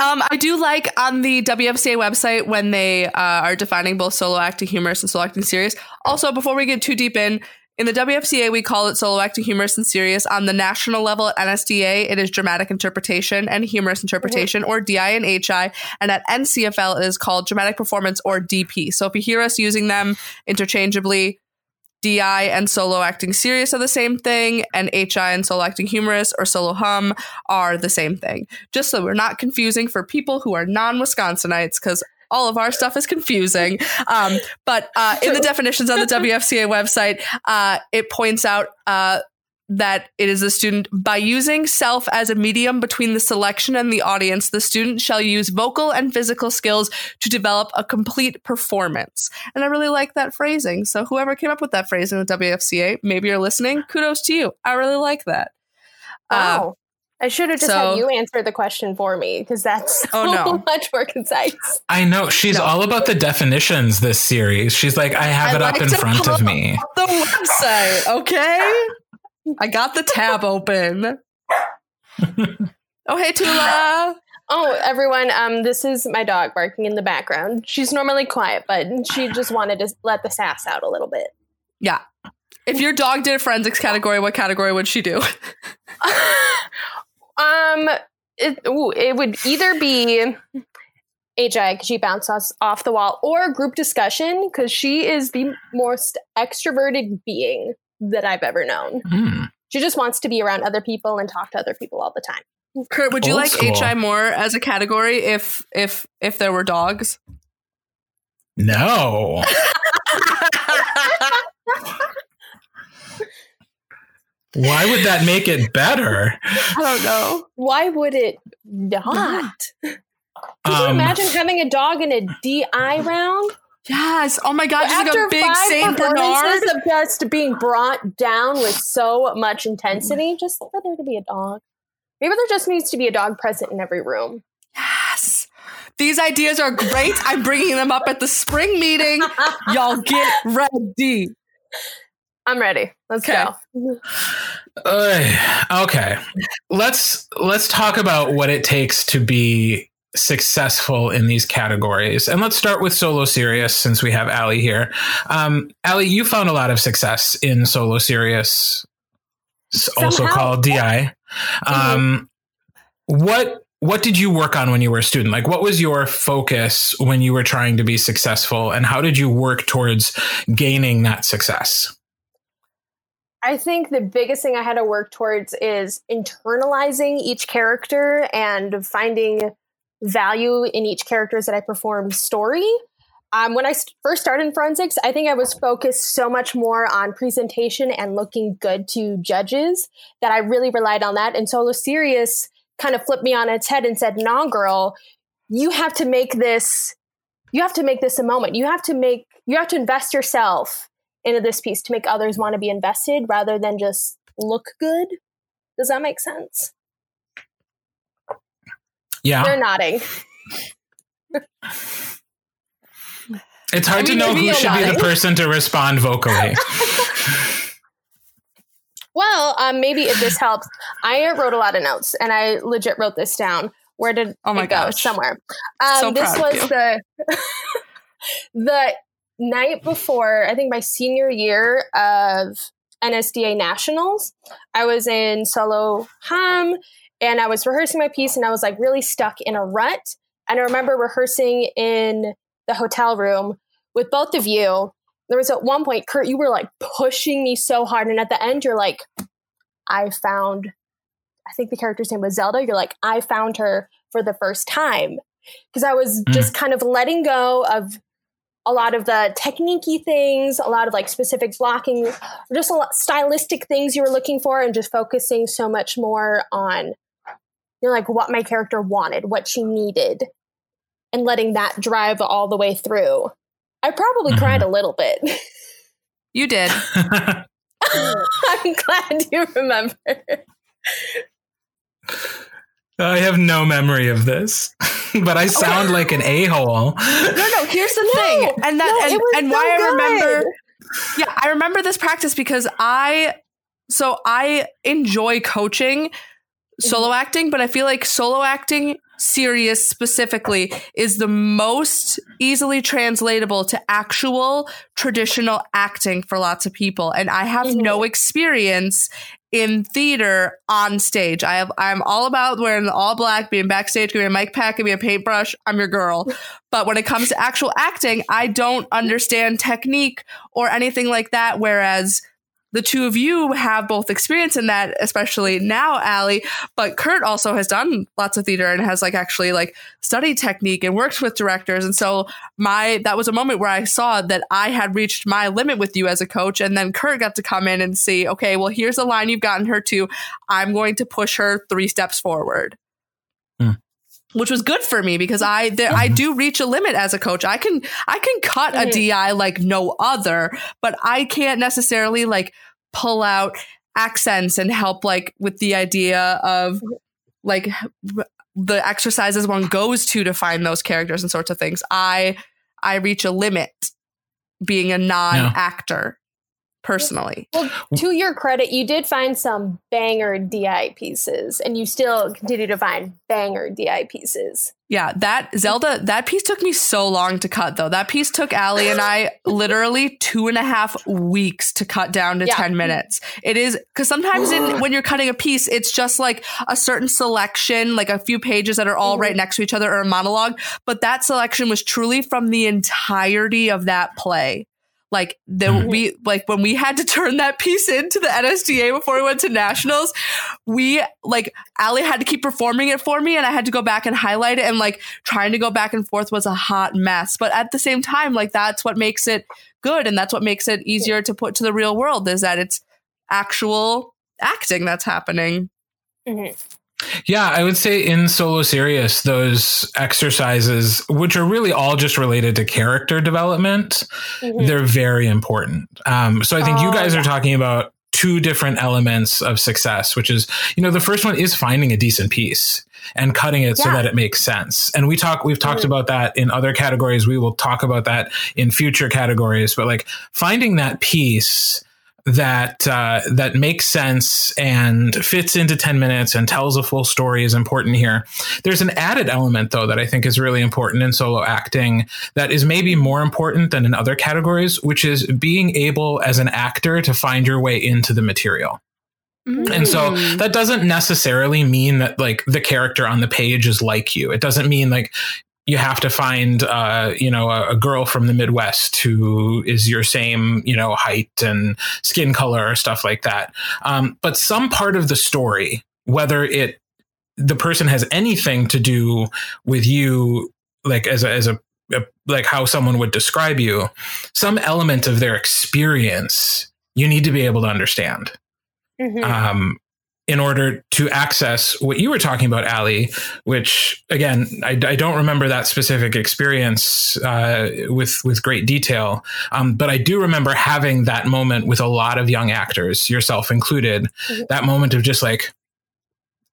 Um, I do like on the WFCA website when they uh, are defining both solo acting humorous and solo acting serious. Also, before we get too deep in, In the WFCA, we call it solo acting, humorous, and serious. On the national level at NSDA, it is dramatic interpretation and humorous interpretation, or DI and HI. And at NCFL, it is called dramatic performance or DP. So if you hear us using them interchangeably, DI and solo acting serious are the same thing, and HI and solo acting humorous or solo hum are the same thing. Just so we're not confusing for people who are non Wisconsinites, because all of our stuff is confusing. Um, but uh, in the [LAUGHS] definitions on the WFCA website, uh, it points out uh, that it is a student by using self as a medium between the selection and the audience the student shall use vocal and physical skills to develop a complete performance and i really like that phrasing so whoever came up with that phrase in the wfca maybe you're listening kudos to you i really like that uh, wow I should have just so, had you answer the question for me because that's oh, so no. [LAUGHS] much more concise. I know she's no. all about the definitions this series. She's like, I have I it like up in front of me. The website, okay. I got the tab open. [LAUGHS] oh, hey, Tula. Oh, everyone, um, this is my dog barking in the background. She's normally quiet, but she just wanted to let the sass out a little bit. Yeah. If your dog did a forensics category, what category would she do? [LAUGHS] um, it, ooh, it would either be HI because she bounces off the wall, or group discussion because she is the most extroverted being that I've ever known. Mm. She just wants to be around other people and talk to other people all the time. Kurt, would you Old like school. HI more as a category if if if there were dogs? No. Why would that make it better? I don't know. Why would it not? [LAUGHS] Could um, you imagine having a dog in a DI round? Yes. Oh my God. Just like a big Saint Bernard of just being brought down with so much intensity. Just for there to be a dog. Maybe there just needs to be a dog present in every room. Yes. These ideas are great. I'm bringing them up at the spring meeting. [LAUGHS] Y'all get ready. I'm ready. Let's okay. go. [SIGHS] Uh, okay. Let's let's talk about what it takes to be successful in these categories. And let's start with solo serious since we have Ali here. Um, Ali, you found a lot of success in solo serious, also called DI. Um, mm-hmm. What what did you work on when you were a student? Like, what was your focus when you were trying to be successful, and how did you work towards gaining that success? I think the biggest thing I had to work towards is internalizing each character and finding value in each characters that I performed story. Um, when I first started in forensics, I think I was focused so much more on presentation and looking good to judges that I really relied on that. And Solo Serious kind of flipped me on its head and said, "Nah, girl, you have to make this. You have to make this a moment. You have to make. You have to invest yourself into this piece to make others want to be invested rather than just look good." Does that make sense? Yeah. They're nodding. [LAUGHS] It's hard I mean, to know who should nodding. be the person to respond vocally. [LAUGHS] well, um, maybe if this helps, I wrote a lot of notes and I legit wrote this down. Where did oh my it go? Gosh. Somewhere. Um, so this was the [LAUGHS] the night before, I think my senior year of NSDA Nationals. I was in solo hum and I was rehearsing my piece and I was like really stuck in a rut. And I remember rehearsing in the hotel room with both of you. There was at one point, Kurt, you were like pushing me so hard. And at the end, you're like, I found, I think the character's name was Zelda. You're like, I found her for the first time. Because I was mm. just kind of letting go of a lot of the techniquey things, a lot of like specific blocking, just a lot stylistic things you were looking for, and just focusing so much more on you're like what my character wanted, what she needed, and letting that drive all the way through. I probably mm-hmm. cried a little bit. [LAUGHS] You did. [LAUGHS] I'm glad you remember. I have no memory of this, [LAUGHS] but I sound okay. like an a hole. No, no. Here's the no, thing, and that no, and, and so why good. I remember. Yeah, I remember this practice because I so I enjoy coaching solo acting, but I feel like solo acting serious specifically is the most easily translatable to actual traditional acting for lots of people. And I have Mhm. no experience in theater on stage. I have I'm all about wearing the all black, being backstage, giving a mic pack, giving a paintbrush. I'm your girl. But when it comes to actual acting, I don't understand technique or anything like that. Whereas the two of you have both experience in that, especially now, Allie. But Kurt also has done lots of theater and has like actually like studied technique and worked with directors. And so my that was a moment where I saw that I had reached my limit with you as a coach. And then Kurt got to come in and see, okay, well, here's a line you've gotten her to. I'm going to push her three steps forward. Hmm. Which was good for me because I there, I Mhm. do reach a limit as a coach. I can I can cut a. DI like no other, but I can't necessarily like pull out accents and help like with the idea of like the exercises one goes to to find those characters and sorts of things. I I reach a limit being a non-actor personally. Well, to your credit, you did find some banger DI pieces, and you still continue to find banger DI pieces. Yeah, that Zelda, that piece took me so long to cut though. That piece took Allie and I [LAUGHS] literally two and a half weeks to cut down to Yeah. 10 minutes. It is because sometimes in, [GASPS] when you're cutting a piece, it's just like a certain selection, like a few pages that are all right mm-hmm. next to each other or a monologue. But that selection was truly from the entirety of that play. Like the Mhm. we like when we had to [LAUGHS] turn that piece into the NSDA before we went to nationals, we like Allie had to keep performing it for me and I had to go back and highlight it and like trying to go back and forth was a hot mess. But at the same time, like that's what makes it good and that's what makes it easier to put to the real world is that it's actual acting that's happening. Yeah, I would say in Solo Serious, those exercises, which are really all just related to character development, Mhm. they're very important. Um, so I think you Oh, guys yeah. are talking about two different elements of success, which is, you know, the first one is finding a decent piece and cutting it so that it makes sense. And we talk, we've talked Mhm. about that in other categories. We will talk about that in future categories, but like finding that piece that uh, that makes sense and fits into 10 minutes and tells a full story is important here. There's an added element though that I think is really important in solo acting that is maybe more important than in other categories, which is being able as an actor to find your way into the material. And so Mm. that doesn't necessarily mean that like the character on the page is like you. It doesn't mean like you have to find uh, you know a, a girl from the Midwest who is your same you know height and skin color or stuff like that. Um, but some part of the story, whether it the person has anything to do with you, like as a, as a, a like how someone would describe you, some element of their experience you need to be able to understand Mhm. um, in order to access what you were talking about, Ali, which again, I, I don't remember that specific experience uh, with with great detail, um, but I do remember having that moment with a lot of young actors, yourself included, Mhm. that moment of just like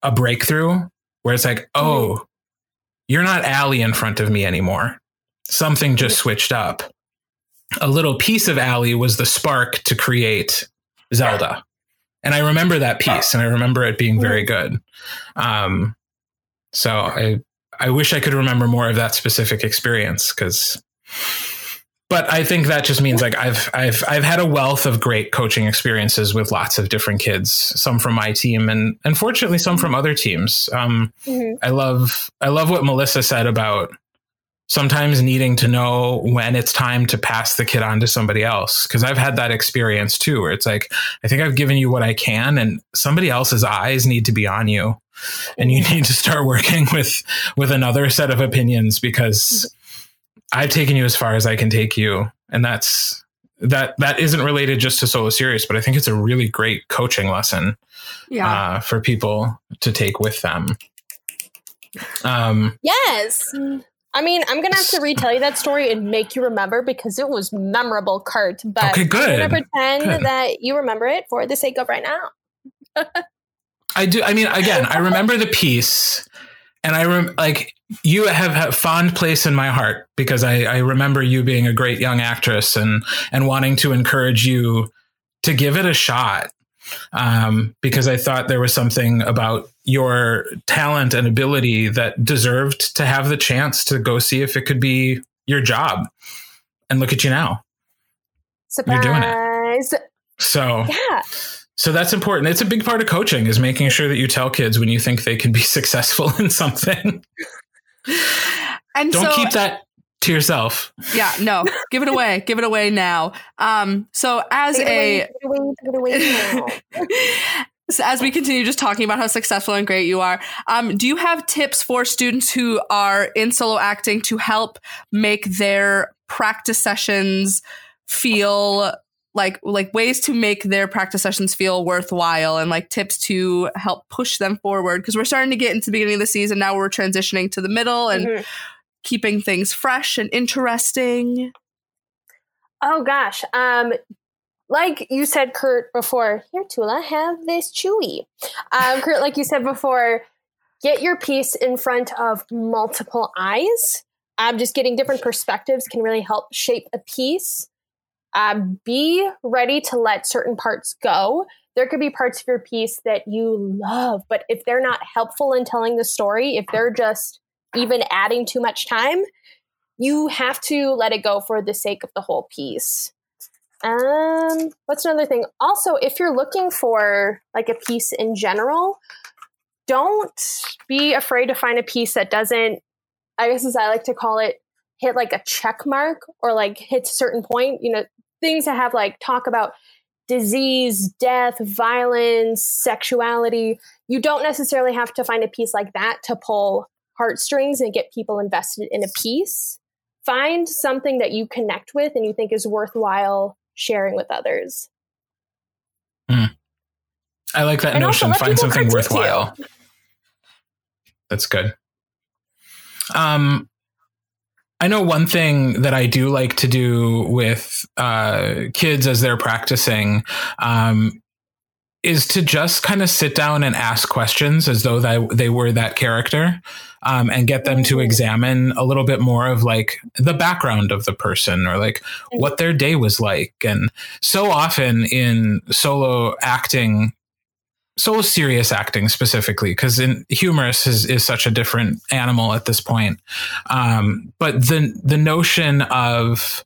a breakthrough where it's like, oh, you're not Ali in front of me anymore. Something just switched up. A little piece of Ali was the spark to create Zelda and I remember that piece, and I remember it being very good. Um, so I I wish I could remember more of that specific experience because. But I think that just means like I've I've I've had a wealth of great coaching experiences with lots of different kids, some from my team and unfortunately some from other teams. Um, Mhm. I love I love what Melissa said about sometimes needing to know when it's time to pass the kid on to somebody else. Because I've had that experience too where it's like I think I've given you what I can and somebody else's eyes need to be on you. And you need to start working with with another set of opinions because I've taken you as far as I can take you. And that's that that isn't related just to solo serious but I think it's a really great coaching lesson Yeah. uh, for people to take with them. Um Yes. I mean, I'm gonna have to retell you that story and make you remember because it was memorable, Kurt. But Okay, good. I'm gonna pretend Good. that you remember it for the sake of right now. I do. I mean, again, I remember the piece, and I rem- like you have a fond place in my heart because I, I remember you being a great young actress and and wanting to encourage you to give it a shot. Um, because I thought there was something about your talent and ability that deserved to have the chance to go see if it could be your job. And look at you now. Surprise. You're doing it. So Yeah. so that's important. It's a big part of coaching is making sure that you tell kids when you think they can be [LAUGHS] successful in something. And Don't so, keep that to yourself. yeah, no, give it away, give it away now. Um, so as Take a away, take it away, take it away now. [LAUGHS] so as we continue just talking about how successful and great you are, um, do you have tips for students who are in solo acting to help make their practice sessions feel like like ways to make their practice sessions feel worthwhile and like tips to help push them forward because we're starting to get into the beginning of the season now we're transitioning to the middle and Mhm. Keeping things fresh and interesting Oh gosh. Um like you said, Kurt, before, here, Tula, have this chewy. Um, Kurt, like you said before, get your piece in front of multiple eyes. Um, just getting different perspectives can really help shape a piece. Um, be ready to let certain parts go. There could be parts of your piece that you love, but if they're not helpful in telling the story, if they're just even adding too much time, you have to let it go for the sake of the whole piece. Um, what's another thing? Also, if you're looking for like a piece in general, don't be afraid to find a piece that doesn't, I guess as I like to call it, hit like a check mark or like hits a certain point. You know, things that have like talk about disease, death, violence, sexuality. You don't necessarily have to find a piece like that to pull heartstrings and get people invested in a piece. Find something that you connect with and you think is worthwhile sharing with others. I like that And notion. Find something critique you. worthwhile. That's good. Um, I know one thing that I do like to do with uh, kids as they're practicing um, is to just kind of sit down and ask questions as though they, they were that character um, and get them to Mhm. examine a little bit more of like the background of the person or like Mhm. what their day was like. And so often in solo acting, solo serious acting specifically, because in humorous is, is such a different animal at this point. Um, but the the notion of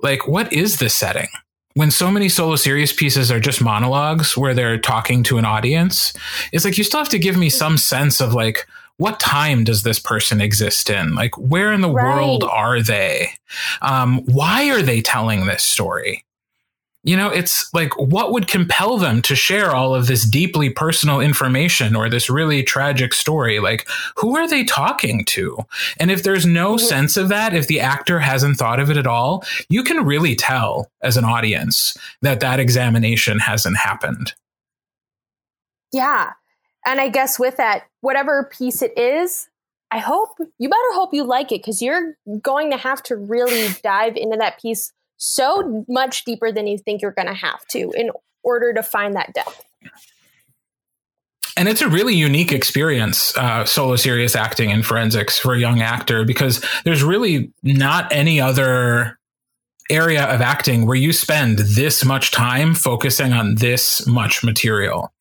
like what is this setting? When so many solo serious pieces are just monologues where they're talking to an audience, it's like you still have to give me some sense of like what time does this person exist in? Like where in the Right. world are they? Um, why are they telling this story? You know, it's like what would compel them to share all of this deeply personal information or this really tragic story? Like, who are they talking to? And if there's no Mhm. sense of that, if the actor hasn't thought of it at all, you can really tell as an audience that that examination hasn't happened. Yeah. And I guess with that, whatever piece it is, I hope you better hope you like it because you're going to have to really dive into that piece so much deeper than you think you're going to have to in order to find that depth. and it's a really unique experience uh, solo serious acting in forensics for a young actor because there's really not any other area of acting where you spend this much time focusing on this much material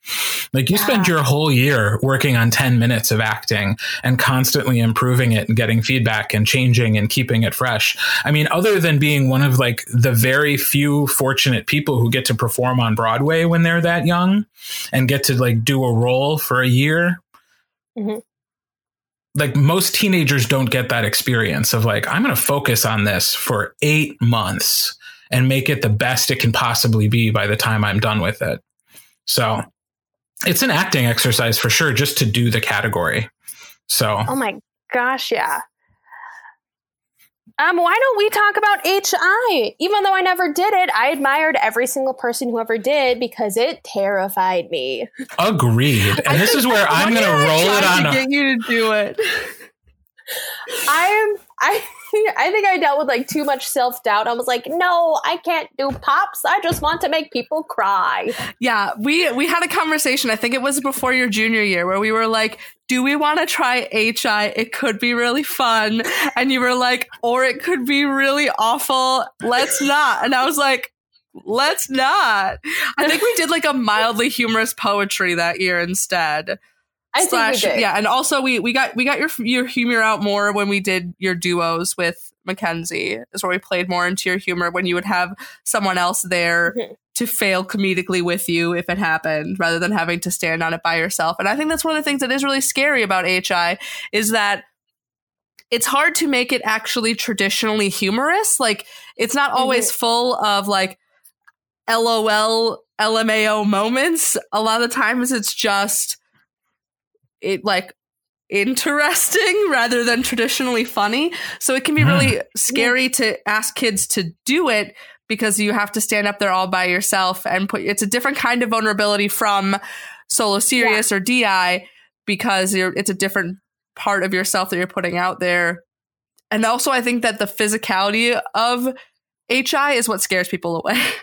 like you spend your whole year working on 10 minutes of acting and constantly improving it and getting feedback and changing and keeping it fresh i mean other than being one of like the very few fortunate people who get to perform on broadway when they're that young and get to like do a role for a year. Mhm. Like most teenagers don't get that experience of like, I'm going to focus on this for eight months and make it the best it can possibly be by the time I'm done with it. So it's an acting exercise for sure, just to do the category. So Oh my gosh, yeah. Um, why don't we talk about HI? Even though I never did it, I admired every single person who ever did because it terrified me. agreed. And this is where I'm going to roll it Tried on. to get you to do it I am I [LAUGHS] I think I dealt with like too much self doubt. I was like, no, I can't do pops. I just want to make people cry. Yeah, we we had a conversation. I think it was before your junior year where we were like, "Do we want to try HI? It could be really fun." And you were like, "Or it could be really awful. Let's not." And I was like, let's not. I think we did like a mildly humorous poetry that year instead. I Slash- think we did. Yeah, and also we we got we got your your humor out more when we did your duos with Mackenzie. Is where we played more into your humor when you would have someone else there Mhm. to fail comedically with you if it happened, rather than having to stand on it by yourself. And I think that's one of the things that is really scary about HI is that it's hard to make it actually traditionally humorous. Like it's not always full of like LOL LMAO moments. A lot of the times it's just it like interesting [LAUGHS] rather than traditionally funny. So it can be really hmm. scary to ask kids to do it because you have to stand up there all by yourself and put it's a different kind of vulnerability from solo serious or DI because you're it's a different part of yourself that you're putting out there. And also I think that the physicality of HI is what scares people away. 100%. [LAUGHS]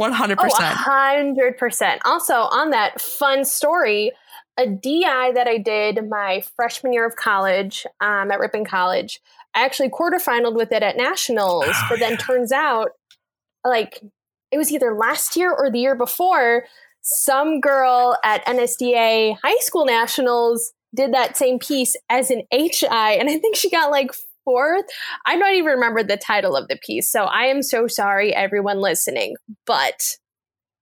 Oh, hundred percent. Also, on that fun story, a DI that I did my freshman year of college um, at Ripon College, I actually quarterfinaled with it at nationals, Oh, but then yeah. turns out, like, it was either last year or the year before, some girl at NSDA high school nationals did that same piece as an HI, and I think she got like fourth. I don't even remember the title of the piece, so I am so sorry, everyone listening. But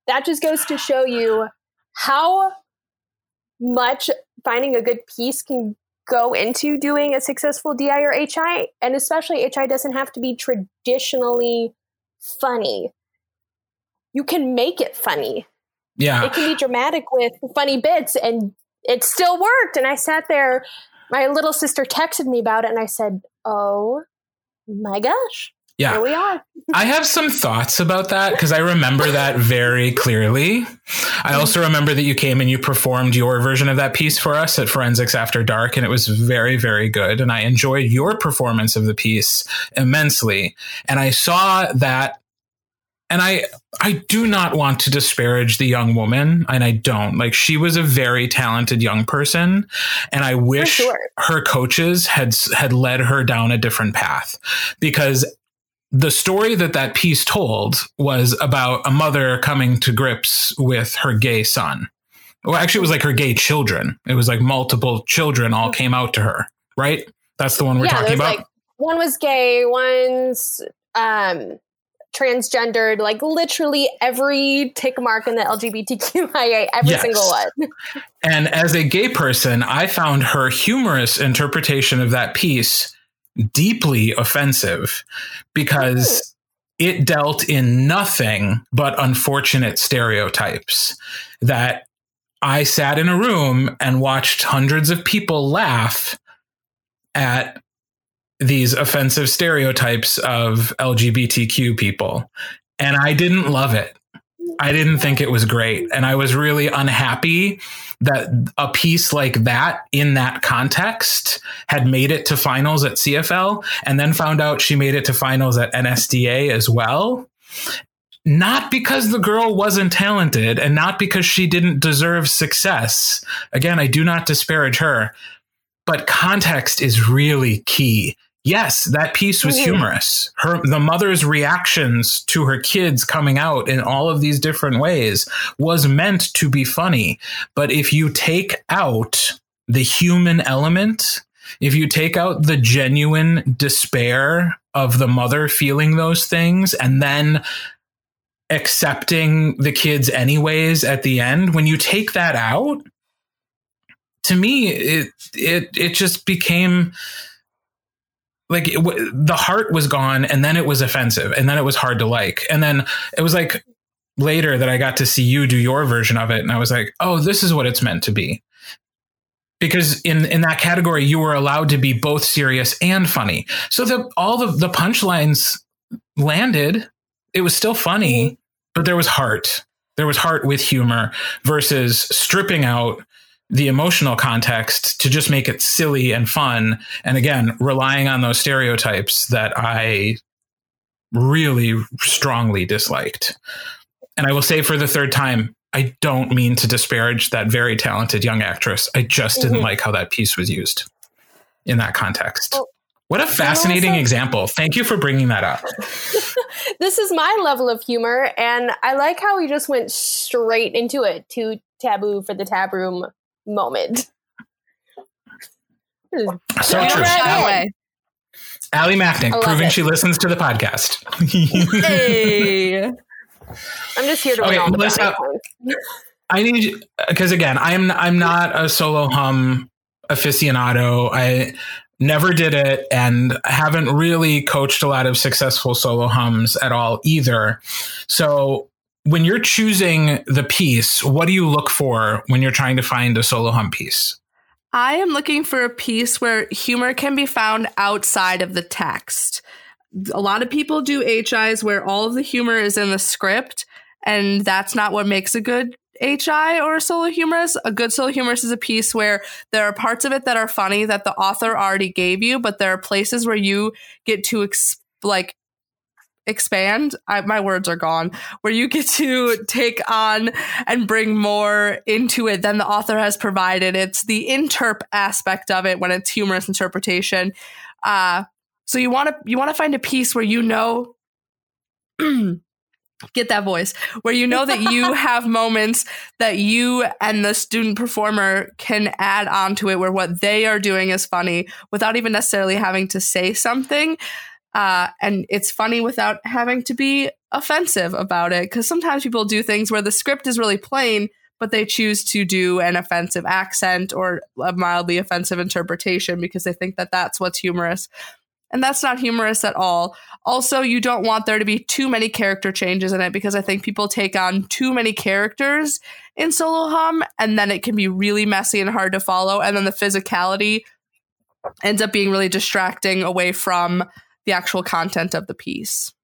that just goes to show you how much finding a good piece can go into doing a successful DI or HI, and especially HI doesn't have to be traditionally funny. You can make it funny Yeah. it can be dramatic with funny bits and it still worked and i sat there my little sister texted me about it and i said oh my gosh Yeah. here we are I have some thoughts about that because I remember that very clearly. I mm-hmm. also remember that you came and you performed your version of that piece for us at Forensics After Dark, and it was very, very good. And I enjoyed your performance of the piece immensely. And I saw that. And I I do not want to disparage the young woman, and I don't. Like she was a very talented young person, and I wish sure her coaches had had led her down a different path because the story that that piece told was about a mother coming to grips with her gay son. Well, actually, it was like her gay children. It was like multiple children all came out to her, right? That's the one we're yeah talking about. like one was gay one's um transgendered like literally every tick mark in the lgbtqia every Yes. single one [LAUGHS] And as a gay person, I found her humorous interpretation of that piece deeply offensive because it dealt in nothing but unfortunate stereotypes that I sat in a room and watched hundreds of people laugh at these offensive stereotypes of LGBTQ people. And I didn't love it. I didn't think it was great. And I was really unhappy that a piece like that in that context had made it to finals at CFL and then found out she made it to finals at NSDA as well. Not because the girl wasn't talented and not because she didn't deserve success. Again, I do not disparage her, but context is really key. Yes, that piece was Mhm. humorous. Her the mother's reactions to her kids coming out in all of these different ways was meant to be funny. But if you take out the human element, if you take out the genuine despair of the mother feeling those things and then accepting the kids anyways at the end, when you take that out, to me it it it just became like it, w- the heart was gone and then it was offensive and then it was hard to like. And then it was like later that i got to see you do your version of it and i was like oh this is what it's meant to be. Because in in that category you were allowed to be both serious and funny. So the all the the punchlines landed. It was still funny mm-hmm. but there was heart. There was heart with humor versus stripping out the emotional context to just make it silly and fun. And again relying on those stereotypes that i really strongly disliked. And i will say for the third time i don't mean to disparage that very talented young actress. I just didn't Mhm. like how that piece was used in that context. Well, what a fascinating also- example. Thank you for bringing that up. [LAUGHS] This is my level of humor, and I like how we just went straight into it. To taboo for the tab room moment. So Yeah, true. right. That Al- way. Allie Macknick, proving it. she listens to the podcast. Hey. [LAUGHS] I'm just here to Okay, win all Melissa- brownie. I need because again, I'm I'm not a solo hum aficionado. I never did it and haven't really coached a lot of successful solo hums at all either. So when you're choosing the piece, what do you look for when you're trying to find a solo hum piece? I am looking for a piece where humor can be found outside of the text. A lot of people do HIs where all of the humor is in the script, and that's not what makes a good HI or a solo humorous. A good solo humorous is a piece where there are parts of it that are funny that the author already gave you, but there are places where you get to ex- like expand I, my words are gone where you get to take on and bring more into it than the author has provided. It's the interp aspect of it when it's humorous interpretation. Uh so you want to you want to find a piece where you know [CLEARS THROAT] get that voice where you know that you [LAUGHS] have moments that you and the student performer can add on to it where what they are doing is funny without even necessarily having to say something uh, and it's funny without having to be offensive about it because sometimes people do things where the script is really plain but they choose to do an offensive accent or a mildly offensive interpretation because they think that that's what's humorous. And that's not humorous at all. Also you don't want there to be too many character changes in it because i think people take on too many characters in solo hum and then it can be really messy and hard to follow and then the physicality ends up being really distracting away from the actual content of the piece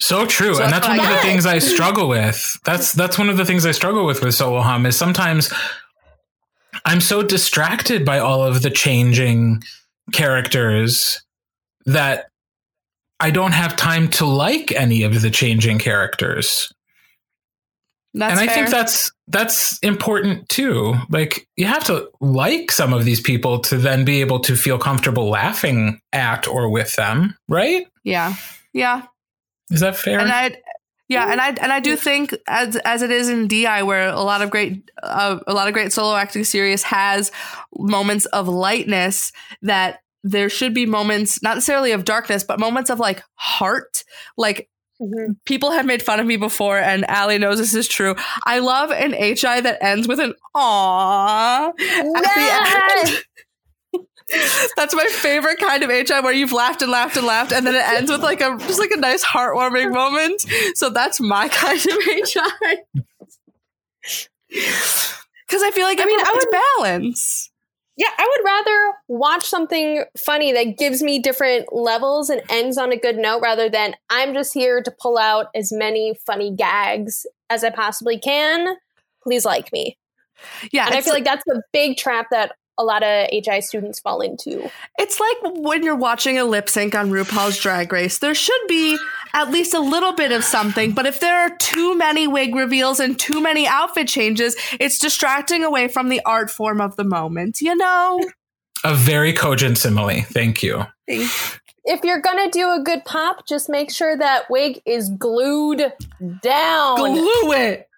So true, So and that's that's one what of the things I struggle with. That's that's one of the things I struggle with with solo hum is sometimes I'm so distracted by all of the changing characters that I don't have time to like any of the changing characters. That's and I think that's that's important too. Like you have to like some of these people to then be able to feel comfortable laughing at or with them, right? yeah yeah Is that fair? and I, yeah, and I and I do think as as it is in DI, where a lot of great uh, a lot of great solo acting serious has moments of lightness that there should be moments not necessarily of darkness, but moments of like heart, like. Mhm. People have made fun of me before, and Allie knows this is true. I love an HI that ends with an the end. [LAUGHS] That's my favorite kind of HI where you've laughed and laughed and laughed, and then it ends with like a just like a nice heartwarming moment. So that's my [LAUGHS] kind of HI. Because I feel like I mean, I would- balance. Yeah, I would rather watch something funny that gives me different levels and ends on a good note rather than I'm just here to pull out as many funny gags as I possibly can. Please like me. Yeah, And I feel like that's the big trap that a lot of HI students fall into. it's like when you're watching a lip sync on RuPaul's Drag Race. There should be at least a little bit of something, but if there are too many wig reveals and too many outfit changes, it's distracting away from the art form of the moment. You know. a very cogent simile. Thank you. If you're gonna do a good pop, just make sure that wig is glued down. Glue it.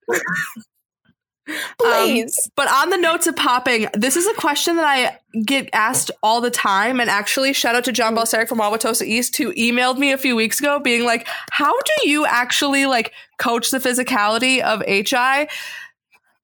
Um, please. But on the notes of popping, this is a question that I get asked all the time. And actually, shout out to John Balsaric from Wauwatosa East, who emailed me a few weeks ago being like, How do you actually like coach the physicality of HI?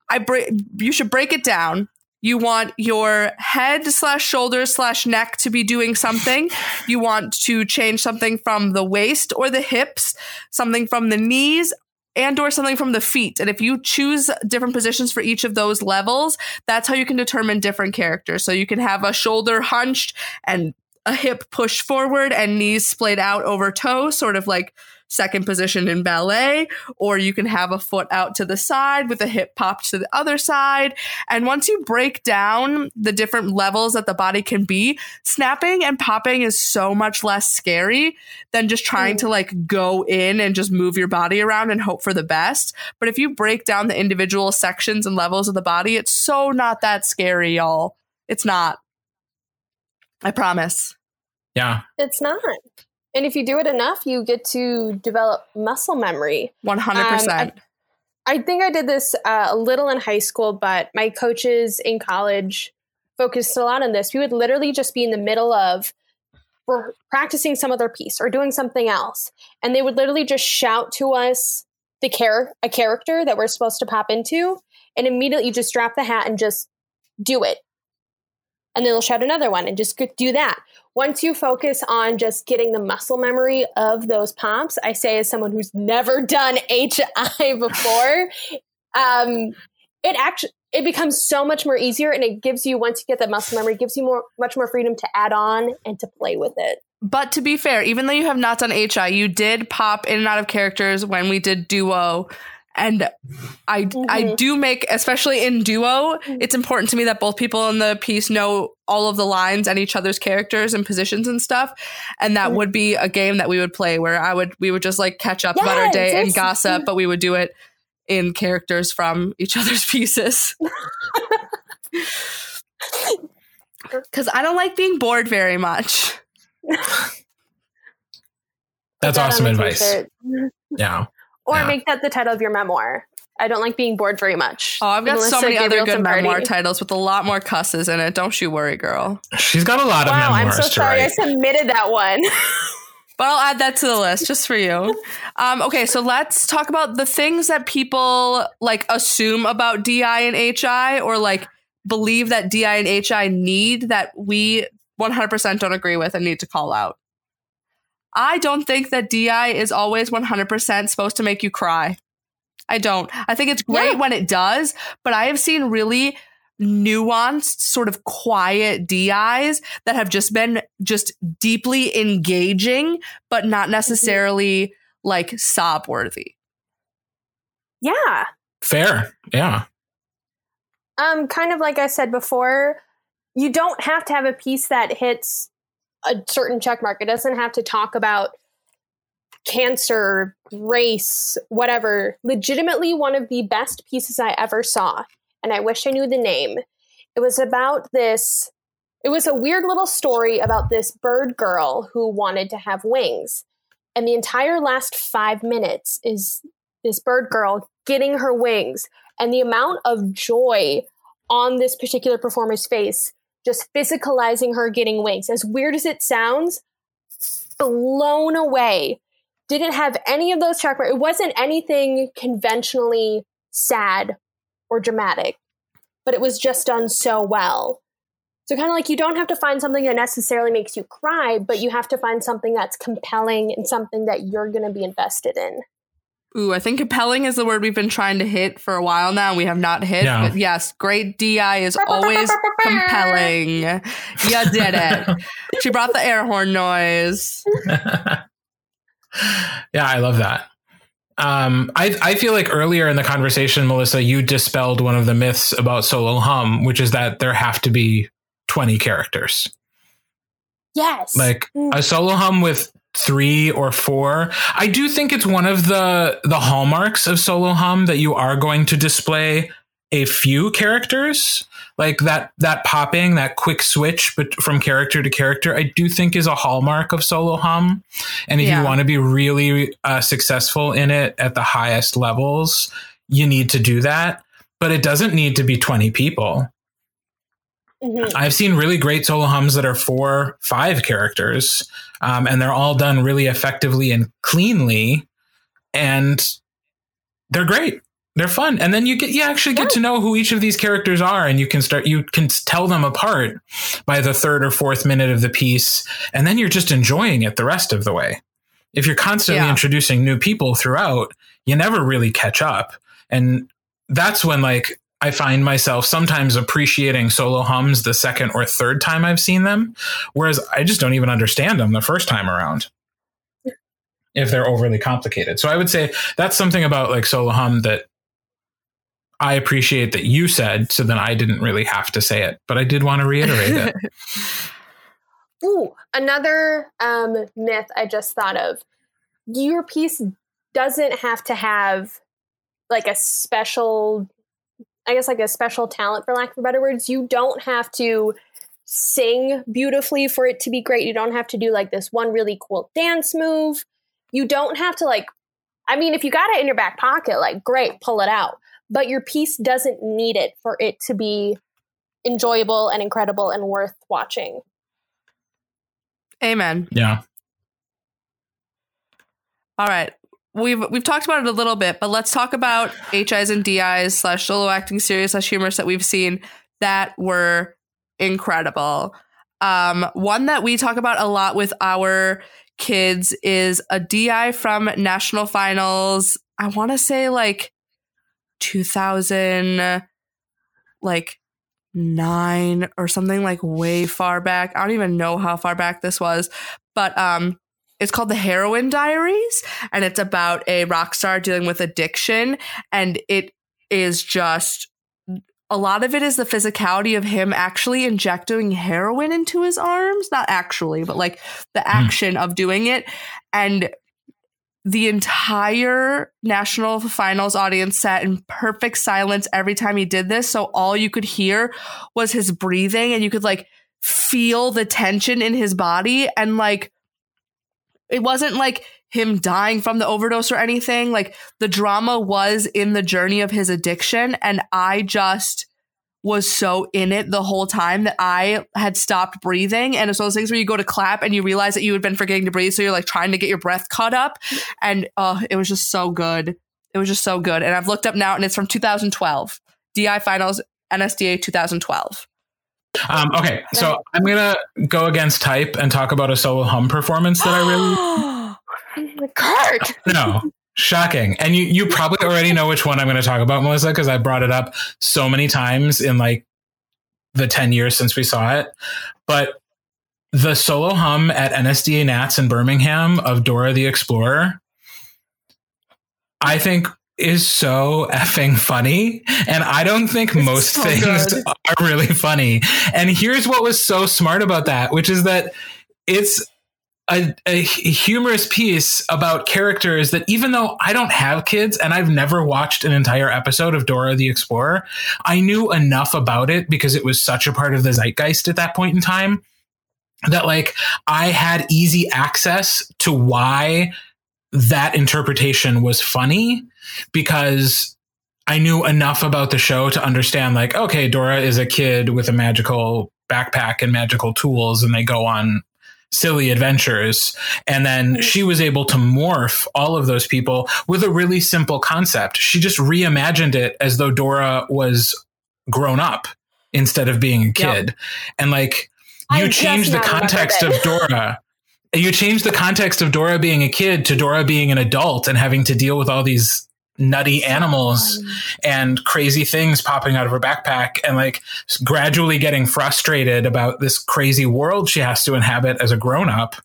I break you should break it down. You want your head slash shoulders slash neck to be doing something. You want to change something from the waist or the hips, something from the knees, and or something from the feet. And if you choose different positions for each of those levels, that's how you can determine different characters. So you can have a shoulder hunched and a hip pushed forward and knees splayed out over toe, sort of like second position in ballet, or you can have a foot out to the side with a hip popped to the other side. And once you break down the different levels that the body can be, snapping and popping is so much less scary than just trying Mm. to like go in and just move your body around and hope for the best. But if you break down the individual sections and levels of the body, it's so not that scary, y'all. It's not. I promise. Yeah. It's not. And if you do it enough, you get to develop muscle memory. 100%. Um, I think I did this uh, a little in high school, but my coaches in college focused a lot on this. We would literally just be in the middle of we're practicing some other piece or doing something else, and they would literally just shout to us the char- a character that we're supposed to pop into, and immediately you just drop the hat and just do it. And then they'll shout another one and just do that. Once you focus on just getting the muscle memory of those pops, I say as someone who's never [LAUGHS] done HI before, um, it actually it becomes so much more easier and it gives you once you get that muscle memory, gives you more much more freedom to add on and to play with it. But to be fair, even though you have not done HI, you did pop in and out of characters when we did duo. And I mm-hmm. I do make, especially in duo, it's important to me that both people in the piece know all of the lines and each other's characters and positions and stuff. And that mm-hmm. would be a game that we would play where I would we would just like catch up yes, about our day and gossip, but we would do it in characters from each [LAUGHS] other's pieces. [LAUGHS] Because I don't like being bored very much. That's awesome advice. Yeah. Or yeah. make that the title of your memoir. I don't like being bored very much. Oh, I've got Melissa so many other good memoir titles with a lot more cusses in it. Don't you worry, girl. She's got a lot wow, of memoirs. I'm so sorry write. I submitted that one. [LAUGHS] but I'll add that to the list just for you. Um, okay, so let's talk about the things that people like assume about DI and HI or like believe that DI and HI need that we 100% don't agree with and need to call out. I don't think that DI is always 100% supposed to make you cry. I don't. I think it's great yeah. when it does, but I have seen really nuanced, sort of quiet DIs that have just been just deeply engaging, but not mm-hmm. necessarily mm-hmm. like sob worthy. Yeah. Fair. Yeah. Um, kind of like I said before, you don't have to have a piece that hits a certain check mark. It doesn't have to talk about cancer, race, whatever. Legitimately, one of the best pieces I ever saw, and I wish I knew the name. It was about this. It was a weird little story about this bird girl who wanted to have wings. And the entire last five minutes is this bird girl getting her wings. And the amount of joy on this particular performer's face just physicalizing her getting wings. As weird as it sounds, blown away. Didn't have any of those track. It wasn't anything conventionally sad or dramatic, but it was just done so well. So kind of like you don't have to find something that necessarily makes you cry, but you have to find something that's compelling and something that you're going to be invested in. Ooh, I think compelling is the word we've been trying to hit for a while now. We have not hit, yeah. but yes, great DI is always compelling. You did it. [LAUGHS] she brought the air horn noise. [LAUGHS] yeah, I love that. Um, I, I feel like earlier in the conversation, Melissa, you dispelled one of the myths about solo hum, which is that there have to be 20 characters. Yes. Like mm. a solo hum with three or four. I do think it's one of the the hallmarks of solo hum that you are going to display a few characters like that that popping that quick switch but from character to character i do think is a hallmark of solo hum and if yeah. you want to be really uh, successful in it at the highest levels you need to do that but it doesn't need to be 20 people Mm-hmm. I've seen really great solo hums that are four, five characters, um, and they're all done really effectively and cleanly, and they're great. They're fun, and then you get you actually get yeah. to know who each of these characters are, and you can start you can tell them apart by the third or fourth minute of the piece, and then you're just enjoying it the rest of the way. If you're constantly yeah. introducing new people throughout, you never really catch up, and that's when like I find myself sometimes appreciating solo hums the second or third time I've seen them, whereas I just don't even understand them the first time around if they're overly complicated. So I would say that's something about like solo hum that I appreciate that you said, so then I didn't really have to say it, but I did want to reiterate it. [LAUGHS] Ooh, another um, myth I just thought of. Your piece doesn't have to have like a special I guess like a special talent for lack of better words. You don't have to sing beautifully for it to be great. You don't have to do like this one really cool dance move. You don't have to like I mean, if you got it in your back pocket, like great, pull it out. But your piece doesn't need it for it to be enjoyable and incredible and worth watching. Amen. Yeah. All right. We've we've talked about it a little bit, but let's talk about HIs and DIs slash solo acting serious slash humorous that we've seen that were incredible. Um, one that we talk about a lot with our kids is a DI from national finals. I want to say like 2000 like 9 or something like way far back. I don't even know how far back this was, but um it's called the Heroin Diaries and it's about a rock star dealing with addiction and it is just a lot of it is the physicality of him actually injecting heroin into his arms. Not actually but like the action mm. of doing it. And the entire national finals audience sat in perfect silence every time he did this. So all you could hear was his breathing and you could like feel the tension in his body. And like it wasn't like him dying from the overdose or anything. Like the drama was in the journey of his addiction. And I just was so in it the whole time that I had stopped breathing. And it's one of those things where you go to clap and you realize that you had been forgetting to breathe. So you're like trying to get your breath caught up. And uh, it was just so good. It was just so good. And I've looked up now and it's from 2012. DI Finals, NSDA 2012. Um, okay, so I'm gonna go against type and talk about a solo hum performance that I really. [GASPS] Kurt. No, shocking. And you you probably already know which one I'm going to talk about, Melissa, because I brought it up so many times in like the 10 years since we saw it. But the solo hum at NSDA Nats in Birmingham of Dora the Explorer, I think is so effing funny. And I don't think it's most so things good. are really funny. And here's what was so smart about that, which is that it's a, a, humorous piece about characters that even though I don't have kids and I've never watched an entire episode of Dora the Explorer, I knew enough about it because it was such a part of the zeitgeist at that point in time that like I had easy access to why that interpretation was funny because I knew enough about the show to understand like, okay, Dora is a kid with a magical backpack and magical tools and they go on silly adventures. And then mm-hmm. she was able to morph all of those people with a really simple concept. She just reimagined it as though Dora was grown up instead of being a kid. Yep. And like you change the context of Dora [LAUGHS] you change the context of Dora being a kid to Dora being an adult and having to deal with all these nutty animals and crazy things popping out of her backpack and like gradually getting frustrated about this crazy world she has to inhabit as a grown up.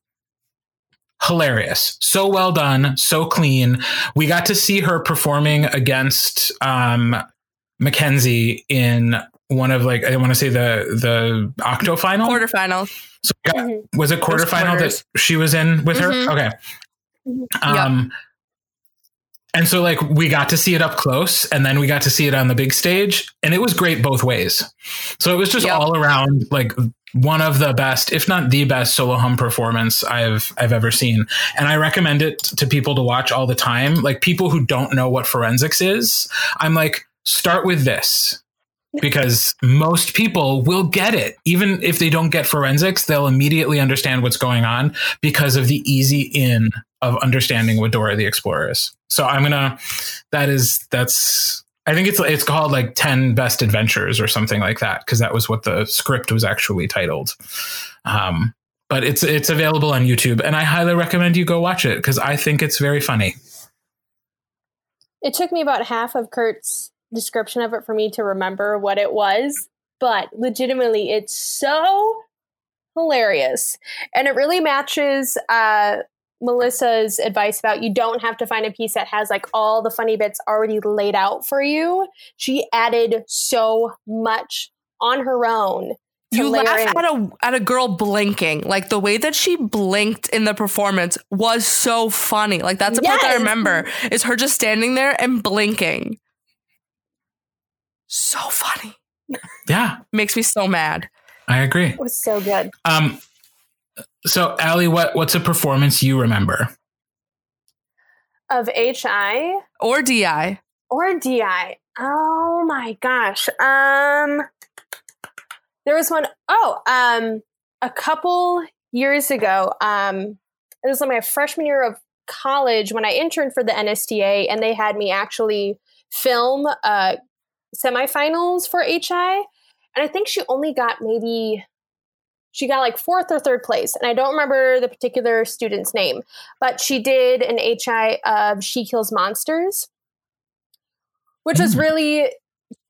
Hilarious. So well done. So clean. We got to see her performing against um, Mackenzie in one of like I want to say the the octo final quarterfinal. So got, mm-hmm. was it quarterfinal that she was in with mm-hmm. her? Okay. Mm-hmm. Um, yep. and so like we got to see it up close, and then we got to see it on the big stage, and it was great both ways. So it was just yep. all around like one of the best, if not the best, solo hum performance I've I've ever seen, and I recommend it to people to watch all the time. Like people who don't know what forensics is, I'm like, start with this because most people will get it. Even if they don't get forensics, they'll immediately understand what's going on because of the easy in of understanding what Dora the Explorer is. So I'm gonna that is that's I think it's it's called like 10 best adventures or something like that because that was what the script was actually titled. Um, but it's it's available on YouTube and I highly recommend you go watch it because I think it's very funny. It took me about half of Kurt's description of it for me to remember what it was, but legitimately, it's so hilarious. And it really matches uh, Melissa's advice about you don't have to find a piece that has like all the funny bits already laid out for you. She added so much on her own. You laugh at a at a girl blinking. Like the way that she blinked in the performance was so funny. Like that's a yes. part that I remember is her just standing there and blinking so funny. Yeah. Makes me so mad. I agree. It was so good. Um, so Allie, what what's a performance you remember? Of HI Or DI. or DI. Oh my gosh. Um there was one oh, um a couple years ago, um it was like my freshman year of college when I interned for the NSDA and they had me actually film uh semifinals for HI. And I think she only got maybe she got like fourth or third place. And I don't remember the particular student's name, but she did an HI of She Kills Monsters, which was Mm. really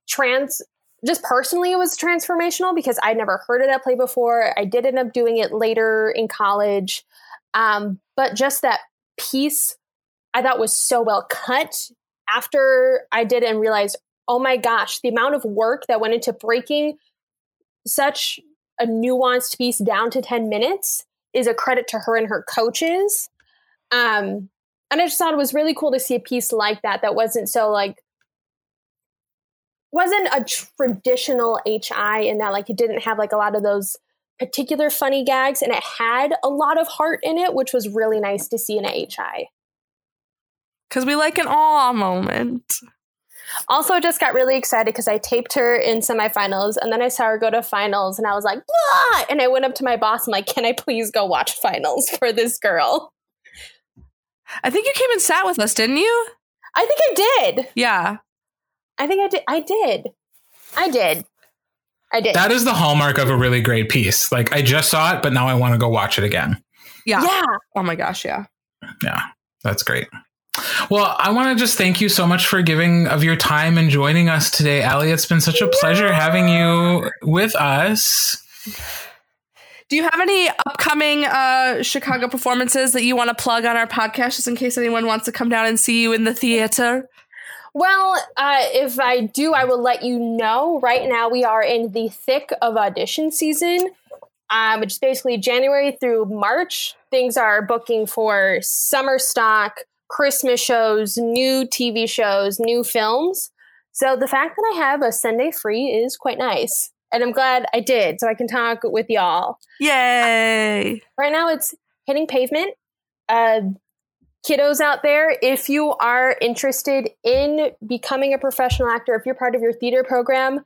trans. Just personally, it was transformational because I'd never heard of that play before. I did end up doing it later in college. Um, but just that piece I thought was so well cut after I did and realized, oh my gosh, the amount of work that went into breaking such a nuanced piece down to 10 minutes is a credit to her and her coaches. Um, and I just thought it was really cool to see a piece like that that wasn't so like wasn't a traditional HI in that like it didn't have like a lot of those particular funny gags and it had a lot of heart in it, which was really nice to see in a HI. Because we like an awe moment. Also, just got really excited because I taped her in semifinals and then I saw her go to finals and I was like, Blah! and I went up to my boss and like, can I please go watch finals [LAUGHS] for this girl? I think you came and sat with us, didn't you? I think I did. Yeah. I think I did. I did. I did. I did. That is the hallmark of a really great piece. Like I just saw it, but now I want to go watch it again. Yeah. yeah. Oh my gosh, yeah. Yeah, that's great. Well, I want to just thank you so much for giving of your time and joining us today, Allie. It's been such a pleasure having you with us. Do you have any upcoming uh, Chicago performances that you want to plug on our podcast, just in case anyone wants to come down and see you in the theater? Well, uh, if I do, I will let you know. Right now, we are in the thick of audition season, um, which is basically January through March. Things are booking for summer stock, Christmas shows, new TV shows, new films. So the fact that I have a Sunday free is quite nice. And I'm glad I did, so I can talk with y'all. Yay! Right now, it's hitting pavement. Uh, kiddos out there, if you are interested in becoming a professional actor, if you're part of your theater program,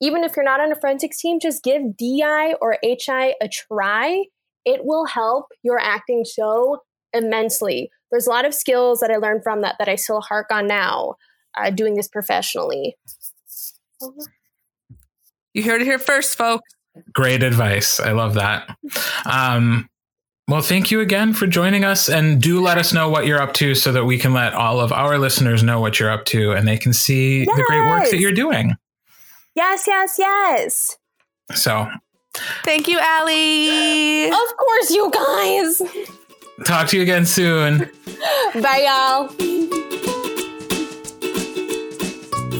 even if you're not on a forensics team, just give DI or HI a try. It will help your acting so immensely. There's a lot of skills that I learned from that that I still hark on now, uh, doing this professionally. You heard it here first, folks. Great advice. I love that. Um, well, thank you again for joining us. And do let us know what you're up to so that we can let all of our listeners know what you're up to and they can see the great work that you're doing. Yes, yes, yes. So, Thank you, Allie. Of course, you guys. Talk to you again soon. Bye, y'all.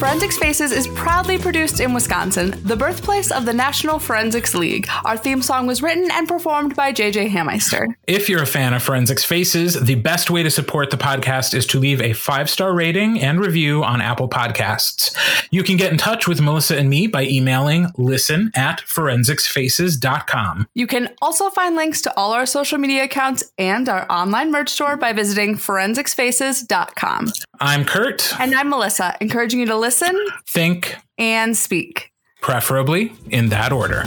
Forensics Faces is proudly produced in Wisconsin, the birthplace of the National Forensics League. Our theme song was written and performed by JJ Hammeister. If you're a fan of Forensics Faces, the best way to support the podcast is to leave a five star rating and review on Apple Podcasts. You can get in touch with Melissa and me by emailing listen at forensicsfaces.com. You can also find links to all our social media accounts and our online merch store by visiting forensicsfaces.com. I'm Kurt. And I'm Melissa, encouraging you to listen Think and speak. preferably in that order.